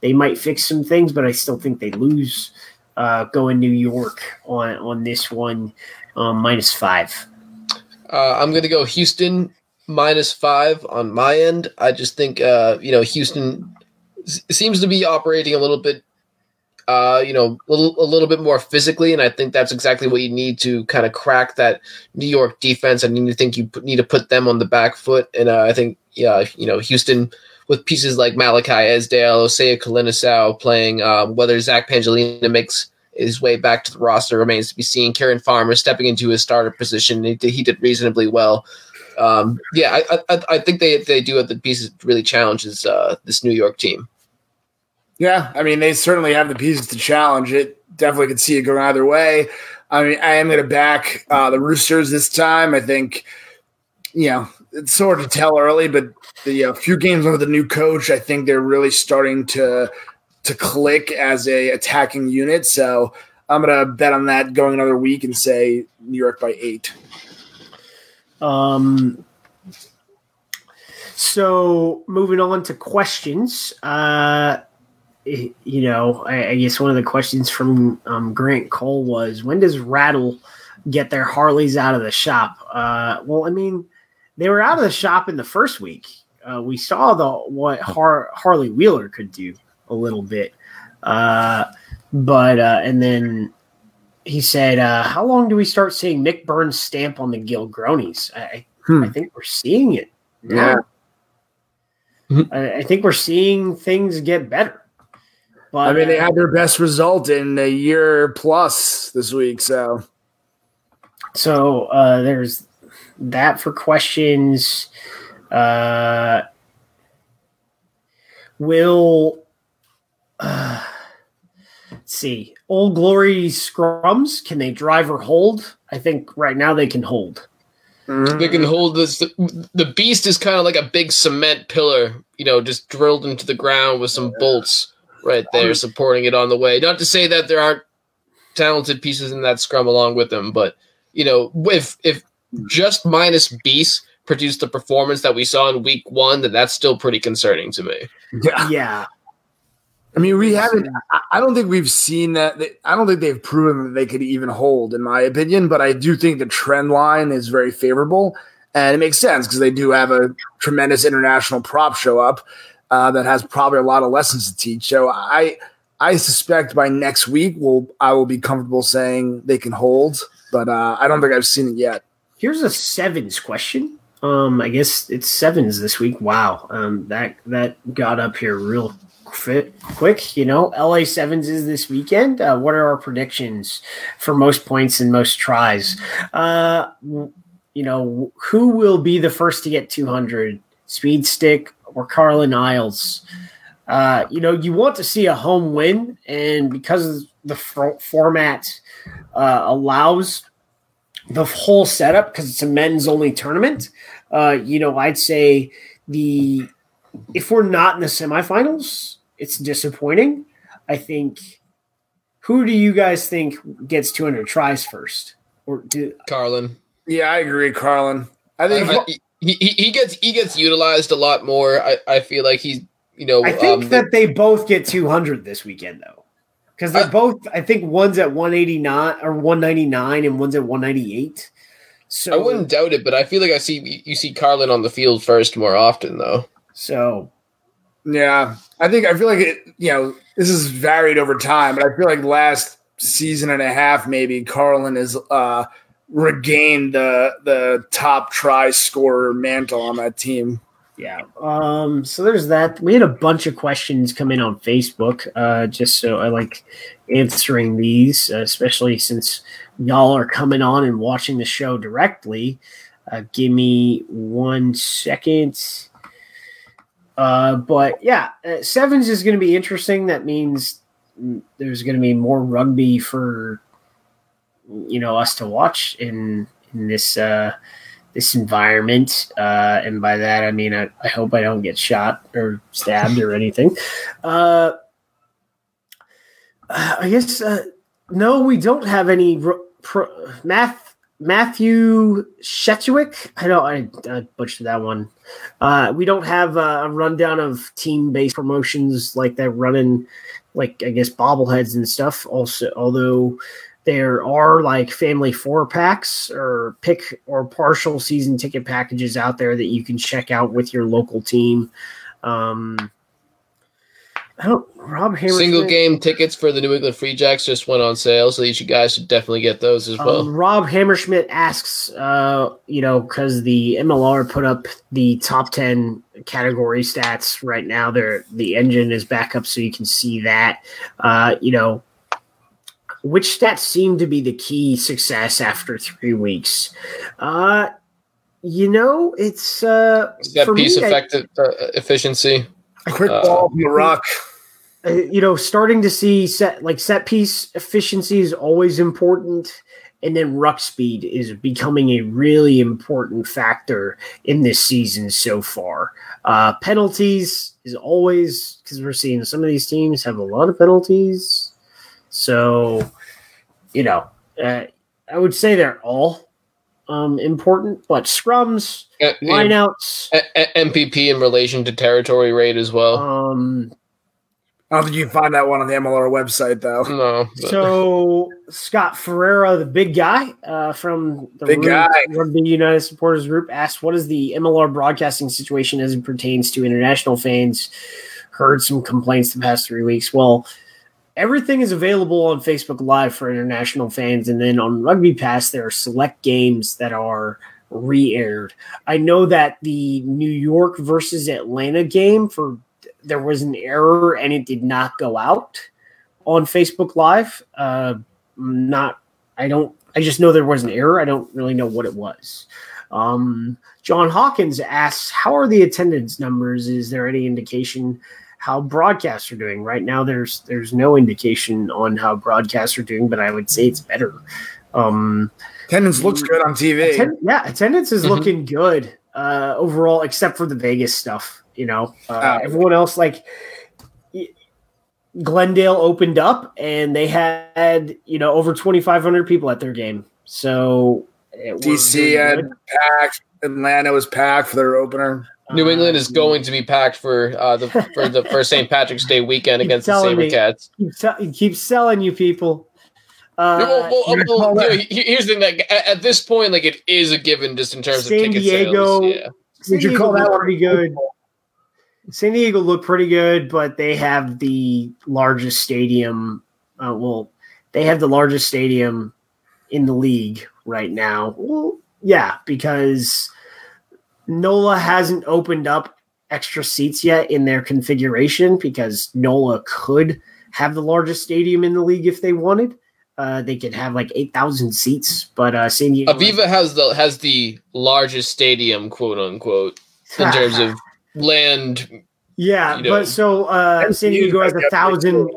S2: They might fix some things, but I still think they lose uh, going New York on on this one, um, minus five.
S4: Uh, I'm going to go Houston minus five on my end. I just think, uh, you know, Houston s- seems to be operating a little bit, uh, you know, a little, a little bit more physically, and I think that's exactly what you need to kind of crack that New York defense. I need to think you put, need to put them on the back foot, and uh, I think, yeah, you know, Houston with pieces like Malachi Esdale, Osea Kolinisau playing, um, whether Zach Pangelina makes his way back to the roster remains to be seen. Karen Farmer stepping into his starter position, he did, he did reasonably well. Um, yeah, I, I, I think they they do have the pieces really challenge this uh, this New York team.
S3: Yeah, I mean they certainly have the pieces to challenge it. Definitely could see it going either way. I mean, I am going to back uh, the Roosters this time. I think, you know, it's sort of tell early, but the know, few games under the new coach, I think they're really starting to to click as a attacking unit. So I'm going to bet on that going another week and say New York by eight.
S2: Um. So moving on to questions. Uh, you know, I, I, guess one of the questions from um, Grant Cole was, when does Rattle get their Harleys out of the shop? Uh, well, I mean, they were out of the shop in the first week. Uh, we saw the what Har- Harley Wheeler could do a little bit, uh, but uh, and then he said, uh, "How long do we start seeing Mick Byrne's stamp on the Gilgronis?" I, hmm. I think we're seeing it.
S3: Yeah,
S2: I, I think we're seeing things get better.
S3: But, I mean, they uh, had their best result in a year plus this week. So,
S2: so uh, there's that for questions. Uh, will uh, let's see. Old Glory scrums can they drive or hold? I think right now they can hold.
S4: They can hold this. The beast is kind of like a big cement pillar, you know, just drilled into the ground with some bolts right there supporting it on the way. Not to say that there aren't talented pieces in that scrum along with them, but you know, if if just minus Beast produced the performance that we saw in week one, that that's still pretty concerning to me.
S2: Yeah. Yeah.
S3: I mean, we haven't. I don't think we've seen that. I don't think they've proven that they could even hold, in my opinion. But I do think the trend line is very favorable, and it makes sense because they do have a tremendous international prop show up uh, that has probably a lot of lessons to teach. So I I suspect by next week we'll I will be comfortable saying they can hold, but uh, I don't think I've seen it yet.
S2: Here's a sevens question. Um, I guess it's sevens this week. Wow, um, that that got up here real quick. You know, LA sevens is this weekend. Uh, what are our predictions for most points and most tries? Uh, you know, who will be the first to get 200? Speed stick or Carlin Isles. Uh, you know, you want to see a home win, and because the format uh, allows the whole setup, because it's a men's only tournament, uh, you know, I'd say the if we're not in the semifinals, it's disappointing. I think. Who do you guys think gets 200 tries first? Or do
S4: Carlin?
S3: Yeah, I agree, Carlin. I think. I,
S4: he, he gets he gets utilized a lot more. I, I feel like he's you know.
S2: I think um, that they both get 200 this weekend though, because they're I, both. I think one's at 189 or 199, and one's at 198. So
S4: I wouldn't doubt it, but I feel like I see you see Carlin on the field first more often though.
S2: So
S3: yeah, I think I feel like it. You know, this is varied over time, but I feel like last season and a half maybe Carlin is. uh regain the the top try scorer mantle on that team.
S2: Yeah. Um, so there's that. We had a bunch of questions come in on Facebook. Uh, just so I like answering these, uh, especially since y'all are coming on and watching the show directly. Uh, give me one second. Uh, but yeah, uh, sevens is going to be interesting. That means there's going to be more rugby for you know us to watch in in this uh, this environment. Uh, and by that I mean I, I hope I don't get shot or stabbed or anything. Uh, I guess uh, no, we don't have any pro- math. Matthew Shetwick. I know I, I, butchered that one. Uh, we don't have a rundown of team-based promotions like that running, like I guess bobbleheads and stuff. Also, although there are like family four packs or pick or partial season ticket packages out there that you can check out with your local team. Um, I don't. Rob Hammersmith,
S4: single game tickets for the New England Free Jacks just went on sale, so you guys should definitely get those as well.
S2: Um, Rob Hammerschmidt asks, uh, you know, because the MLR put up the top ten category stats right now. There, the engine is back up, so you can see that. Uh, you know, which stats seem to be the key success after three weeks? Uh, you know, it's uh,
S4: Set
S2: for
S4: piece
S2: me, I-
S4: uh, efficiency.
S3: Quick
S4: Uh,
S3: ball from the rock.
S2: uh, you know, starting to see set like set piece efficiency is always important, and then ruck speed is becoming a really important factor in this season so far. Uh, penalties is always because we're seeing some of these teams have a lot of penalties, so you know, uh, I would say they're all um, important, but scrums,
S4: Uh,
S2: lineouts,
S4: A- A- MPP in relation to territory rate as well.
S2: um,
S3: I don't think you can find that one on the MLR website though.
S4: no, but-
S2: So Scott Ferreira, the big guy uh, from the
S3: Big
S2: Ru-
S3: guy.
S2: Rugby United Supporters Group, asked, "What is the MLR broadcasting situation as it pertains to international fans?" Heard some complaints the past three weeks. Well, everything is available on Facebook Live for international fans, and then on Rugby Pass, there are select games that are re-aired. I know that the New York versus Atlanta game for there was an error and it did not go out on Facebook Live. Uh, not, I don't, I just know there was an error. I don't really know what it was. Um, John Hawkins asks, "How are the attendance numbers? Is there any indication how broadcasts are doing right now?" There's there's no indication on how broadcasts are doing, but I would say it's better. Um,
S3: Attendance looks good on TV.
S2: atten- yeah, attendance is
S4: Mhm.
S2: looking good uh, overall, except for the Vegas stuff. You know, uh,
S3: Oh.
S2: everyone else like Glendale opened up and they had you know over twenty five hundred people at their game. So it was
S3: DC
S2: really
S3: had
S2: good.
S3: packed. Atlanta was packed for their opener.
S4: New England is going to be packed for uh, the for the <laughs> for St. Patrick's Day weekend
S2: Keep
S4: against the. SaberCats.
S2: keep, te- keep selling you people. Uh,
S4: No, well, well,
S3: you're
S4: well, you know, here's the thing: like, at, at this point, like it is a given just in terms
S2: San
S4: of ticket
S2: Diego-
S4: sales. Yeah.
S2: San
S3: Would you
S2: Diego
S3: call that one
S2: pretty good? San Diego looked pretty good, but they have the largest stadium. Uh, well, they have the largest stadium in the league right now. Well, yeah, because NOLA hasn't opened up extra seats yet in their configuration because NOLA could have the largest stadium in the league if they wanted. Uh, they could have like eight thousand seats, but uh, San Diego
S4: Aviva has the has the largest stadium, quote unquote, in <laughs> terms of land.
S2: Yeah,
S4: you know,
S2: but so uh, San Diego has a thousand.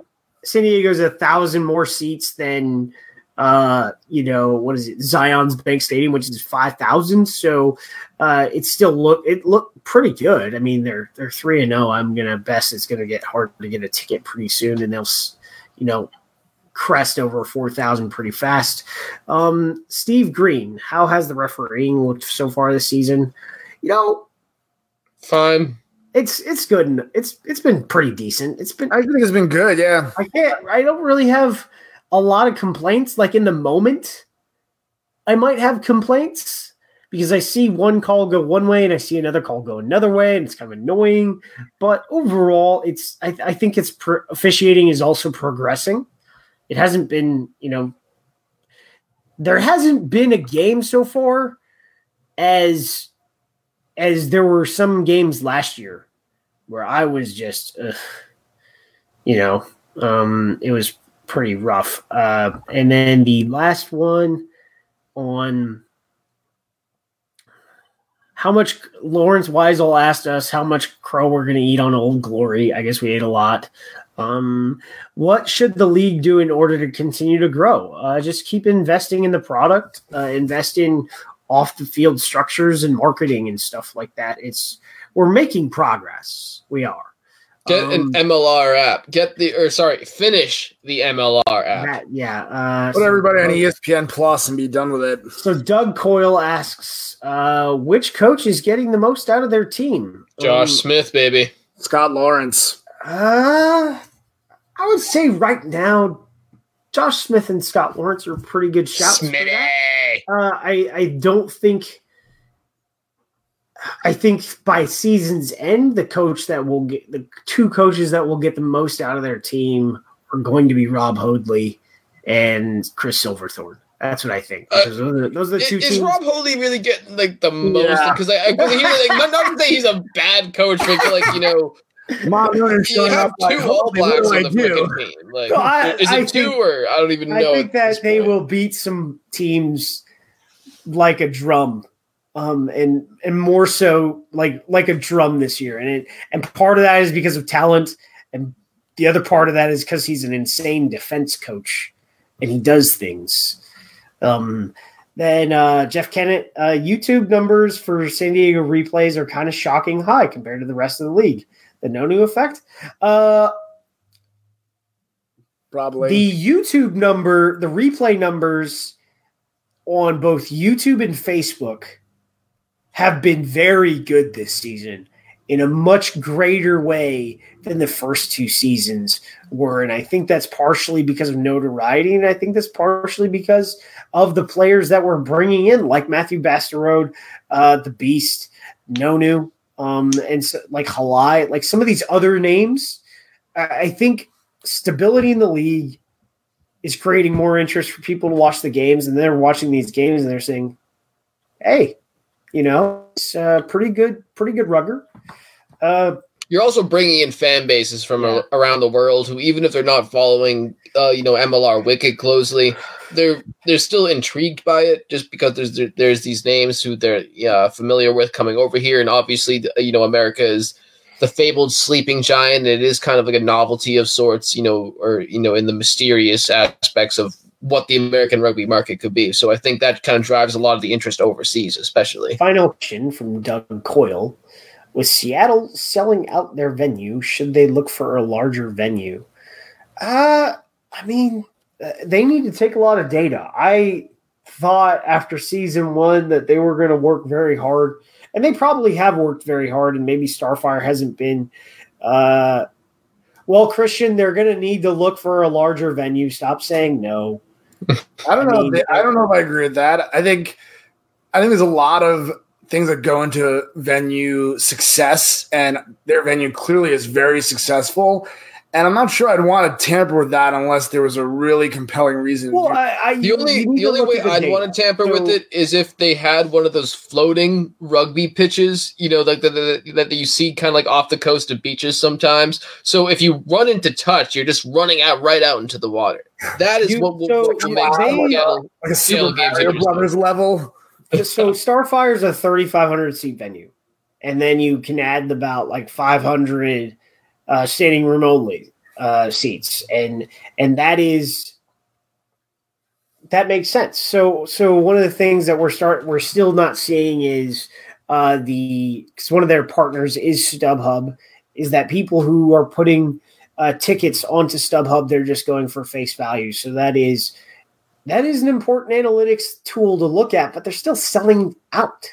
S2: San Diego Diego's a thousand more seats than uh, you know what is it? Zion's Bank Stadium, which is five thousand. So uh, it still look it looked pretty good. I mean, they're they're three and zero. I'm gonna guess it's gonna get hard to get a ticket pretty soon, and they'll you know crest over four thousand pretty fast. Um, Steve Green, how has the refereeing looked so far this season? You know,
S4: Fine.
S2: it's it's good. and It's it's been pretty decent. It's been
S3: I think it's been good. Yeah.
S2: I can't. I don't really have a lot of complaints. Like in the moment, I might have complaints because I see one call go one way and I see another call go another way, and it's kind of annoying. But overall, it's. I, I think it's pro- officiating is also progressing. It hasn't been, you know, there hasn't been a game so far as as there were some games last year where I was just, you know, um, it was pretty rough. Uh, and then the last one on how much Lawrence Weisel asked us how much crow we're going to eat on Old Glory. I guess we ate a lot. Um, what should the league do in order to continue to grow? Uh, just keep investing in the product, uh, invest in off the field structures and marketing and stuff like that. It's we're making progress. We are.
S4: Get
S2: Um,
S4: an MLR app. Get the or sorry, finish the MLR app.
S2: That, yeah. Uh,
S3: Put
S2: so-
S3: everybody on ESPN Plus and be done with it.
S2: So Doug Coyle asks, uh, which coach is getting the most out of their team?
S4: Josh
S2: Um,
S4: Smith, baby.
S3: Scott Lawrence.
S2: uh, I would say right now, Josh Smith and Scott Lawrence are pretty good shots. for
S4: Smitty.
S2: Uh, I I don't think. I think by season's end, the coach that will get the two coaches that will get the most out of their team are going to be Rob Hoadley and Chris Silverthorne. That's what I think.
S4: Uh,
S2: those, are, those are the
S4: Is,
S2: two
S4: is
S2: teams.
S4: Rob Hoadley really getting like the most?
S3: Yeah.
S4: Because I, I 'cause he, like, not, not to say he's a bad coach, but like you know,
S3: Ma'a Nonu
S4: You
S3: showing
S4: have
S3: up like,
S4: two All Blacks on
S3: I
S4: the
S3: do?"
S4: team. Like,
S2: I-
S4: is it
S2: I
S4: two
S2: think-
S4: or I don't even know. I think
S2: that they
S4: point.
S2: will beat some teams like a drum, um, and and more so like like a drum this year. And it and part of that is because of talent, and the other part of that is because he's an insane defense coach, and he does things. Um, then uh, Jeff Kennett, uh, YouTube numbers for San Diego replays are kind of shocking high compared to the rest of the league. The Nonu effect. Uh,
S3: Probably.
S2: the YouTube number, the replay numbers on both YouTube and Facebook have been very good this season in a much greater way than the first two seasons were. And I think that's partially because of notoriety. And I think that's partially because of the players that we're bringing in, like Matthew Basterode, uh, the Beast, Nonu, um, and so, like Halai, like some of these other names. I I think stability in the league is creating more interest for people to watch the games, and they're watching these games and they're saying, "Hey, you know, it's uh, pretty good, pretty good rugger." Uh,
S4: You're also bringing in fan bases from
S2: Yeah.
S4: a- around the world who, even if they're not following, uh, you know, MLR Wicked closely, they're they're still intrigued by it just because there's there, there's these names who they're yeah, familiar with coming over here, and obviously, the- you know, America is the fabled sleeping giant. It is kind of like a novelty of sorts, you know, or you know, in the mysterious aspects of what the American rugby market could be. So I think that kind of drives a lot of the interest overseas, especially.
S2: final question from Doug Coyle: With Seattle selling out their venue, should they look for a larger venue? Uh, I mean, uh, they need to take a lot of data. I thought after season one that they were going to work very hard, and they probably have worked very hard, and maybe Starfire hasn't been. Uh, well, Christian, they're going to need to look for a larger venue. Stop saying no.
S3: I don't
S2: I
S3: know.
S2: mean,
S3: if they- I don't know if I agree with that. I think, I think there's a lot of things that go into venue success, and their venue clearly is very successful. And I'm not sure I'd want to tamper with that unless there was a really compelling reason.
S2: Well, I, I,
S4: the only, the only way
S2: the
S4: I'd
S2: data.
S4: want to tamper with it is if they had one of those floating rugby pitches, you know, like the, the, that you see kind of like off the coast of beaches sometimes. So if you run into touch, you're just running out right out into the water. That is
S2: You-
S4: what will,
S2: so
S4: what will make
S2: they-
S4: Seattle.
S3: like a
S4: Seattle
S3: Super
S4: games
S3: Mario Brothers level.
S2: so Starfire is a 3,500 seat venue, and then you can add about like 500 uh, standing room only uh, seats, and and that is that makes sense. So so one of the things that we're start we're still not seeing is uh, the because one of their partners is StubHub, is that people who are putting uh, tickets onto StubHub, they're just going for face value. So that is that is an important analytics tool to look at, but they're still selling out.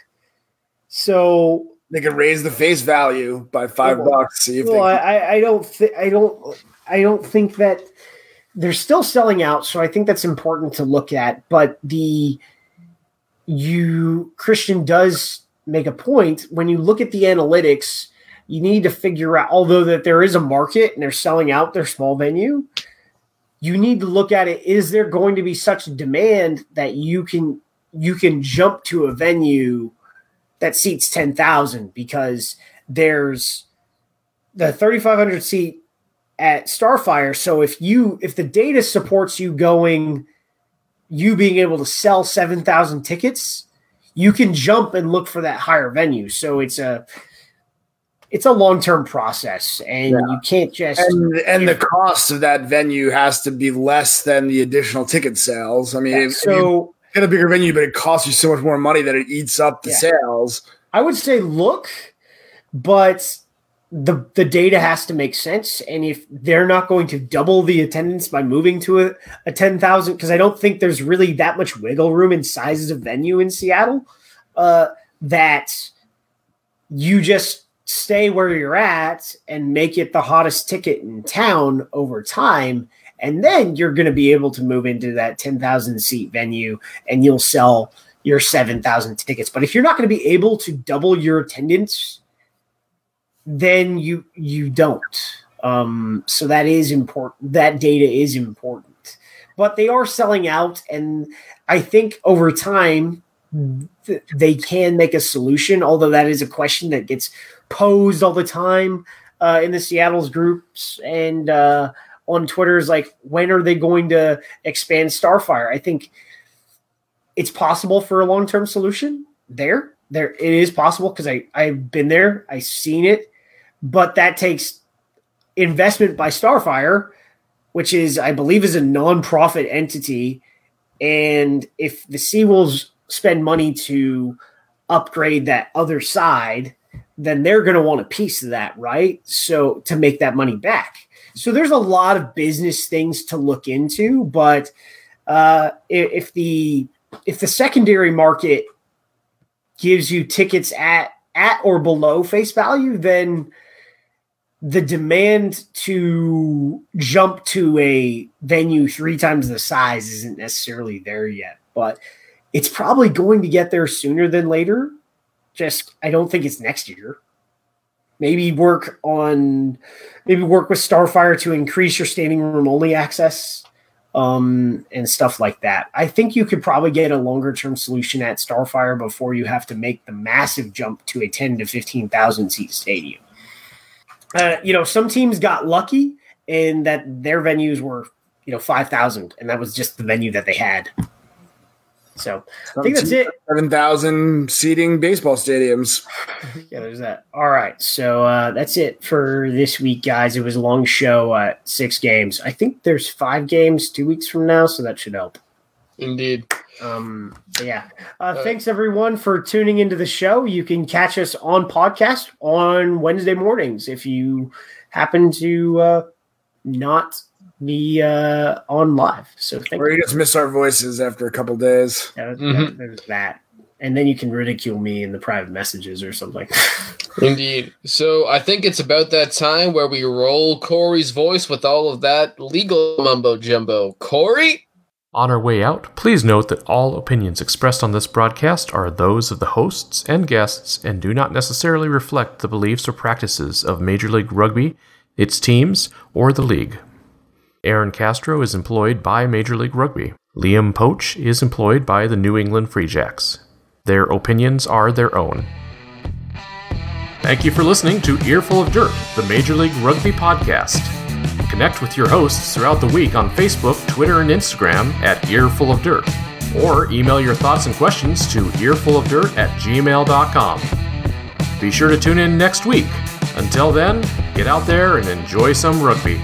S2: So,
S3: They could raise the face value by five
S2: Well,
S3: bucks. See if
S2: well,
S3: they.
S2: I, I don't, th- I don't, I don't think that they're still selling out. So I think that's important to look at. But the you Christian does make a point when you look at the analytics. You need to figure out, although that there is a market and they're selling out their small venue, you need to look at it. Is there going to be such demand that you can you can jump to a venue that seats ten thousand because there's the thirty five hundred seat at Starfire. So if you if the data supports you going, you being able to sell seven thousand tickets, you can jump and look for that higher venue. So it's a it's a long term process, and
S3: Yeah.
S2: you can't just
S3: and and the cost of that venue has to be less than the additional ticket sales. I mean, if you
S2: so.
S3: Get a bigger venue, but it costs you so much more money that it eats up the
S2: Yeah.
S3: sales.
S2: I would say look, but the the data has to make sense. And if they're not going to double the attendance by moving to a, a ten thousand, because I don't think there's really that much wiggle room in sizes of venue in Seattle, uh, that you just stay where you're at and make it the hottest ticket in town over time. And then you're going to be able to move into that 10,000 seat venue and you'll sell your 7,000 tickets. But if you're not going to be able to double your attendance, then you you don't. Um, so that is important. That data is important. But they are selling out, and I think over time th- they can make a solution. Although that is a question that gets posed all the time. uh, in the Seattle's groups and uh, on Twitter is like, when are they going to expand Starfire? I think it's possible for a long term solution there. There, it is possible because I I've been there, I've seen it, but that takes investment by Starfire, which is I believe is a nonprofit entity, and if the Seawolves spend money to upgrade that other side, then they're going to want a piece of that, right? So to make that money back. So there's a lot of business things to look into, but uh, if the if the secondary market gives you tickets at at or below face value, then the demand to jump to a venue three times the size isn't necessarily there yet. But it's probably going to get there sooner than later. Just I don't think it's next year. Maybe work on maybe work with Starfire to increase your standing room only access um, and stuff like that. I think you could probably get a longer term solution at Starfire before you have to make the massive jump to a 10 to 15,000 seat stadium. Uh, you know, some teams got lucky in that their venues were, you know, 5,000 and that was just the venue that they had. So I think that's it.
S3: Seven thousand seating baseball stadiums. <laughs>
S2: yeah, there's that. All right, so uh, that's it for this week, guys. It was a long show, uh, six games. I think there's five games two weeks from now, so that should help.
S4: Indeed.
S2: Um, yeah. Uh, uh, thanks everyone for tuning into the show. You can catch us on podcast on Wednesday mornings if you happen to uh, not be uh, on live. So
S3: thank or you, you just miss our voices after a couple days.
S2: Yeah, mm-hmm. there's that. And then you can ridicule me in the private messages or something. <laughs>
S4: Indeed. So I think it's about that time where we roll Corey's voice with all of that legal mumbo jumbo. Corey?
S1: On our way out, please note that all opinions expressed on this broadcast are those of the hosts and guests and do not necessarily reflect the beliefs or practices of Major League Rugby, its teams, or the league. Aaron Castro is employed by Major League Rugby. Liam Poach is employed by the New England Free Jacks. Their opinions are their own. Thank you for listening to Earful of Dirt, the Major League Rugby podcast. Connect with your hosts throughout the week on Facebook, Twitter, and Instagram at Earful of Dirt, or email your thoughts and questions to earfulofdirt at gmail.com. Be sure to tune in next week. Until then, get out there and enjoy some rugby.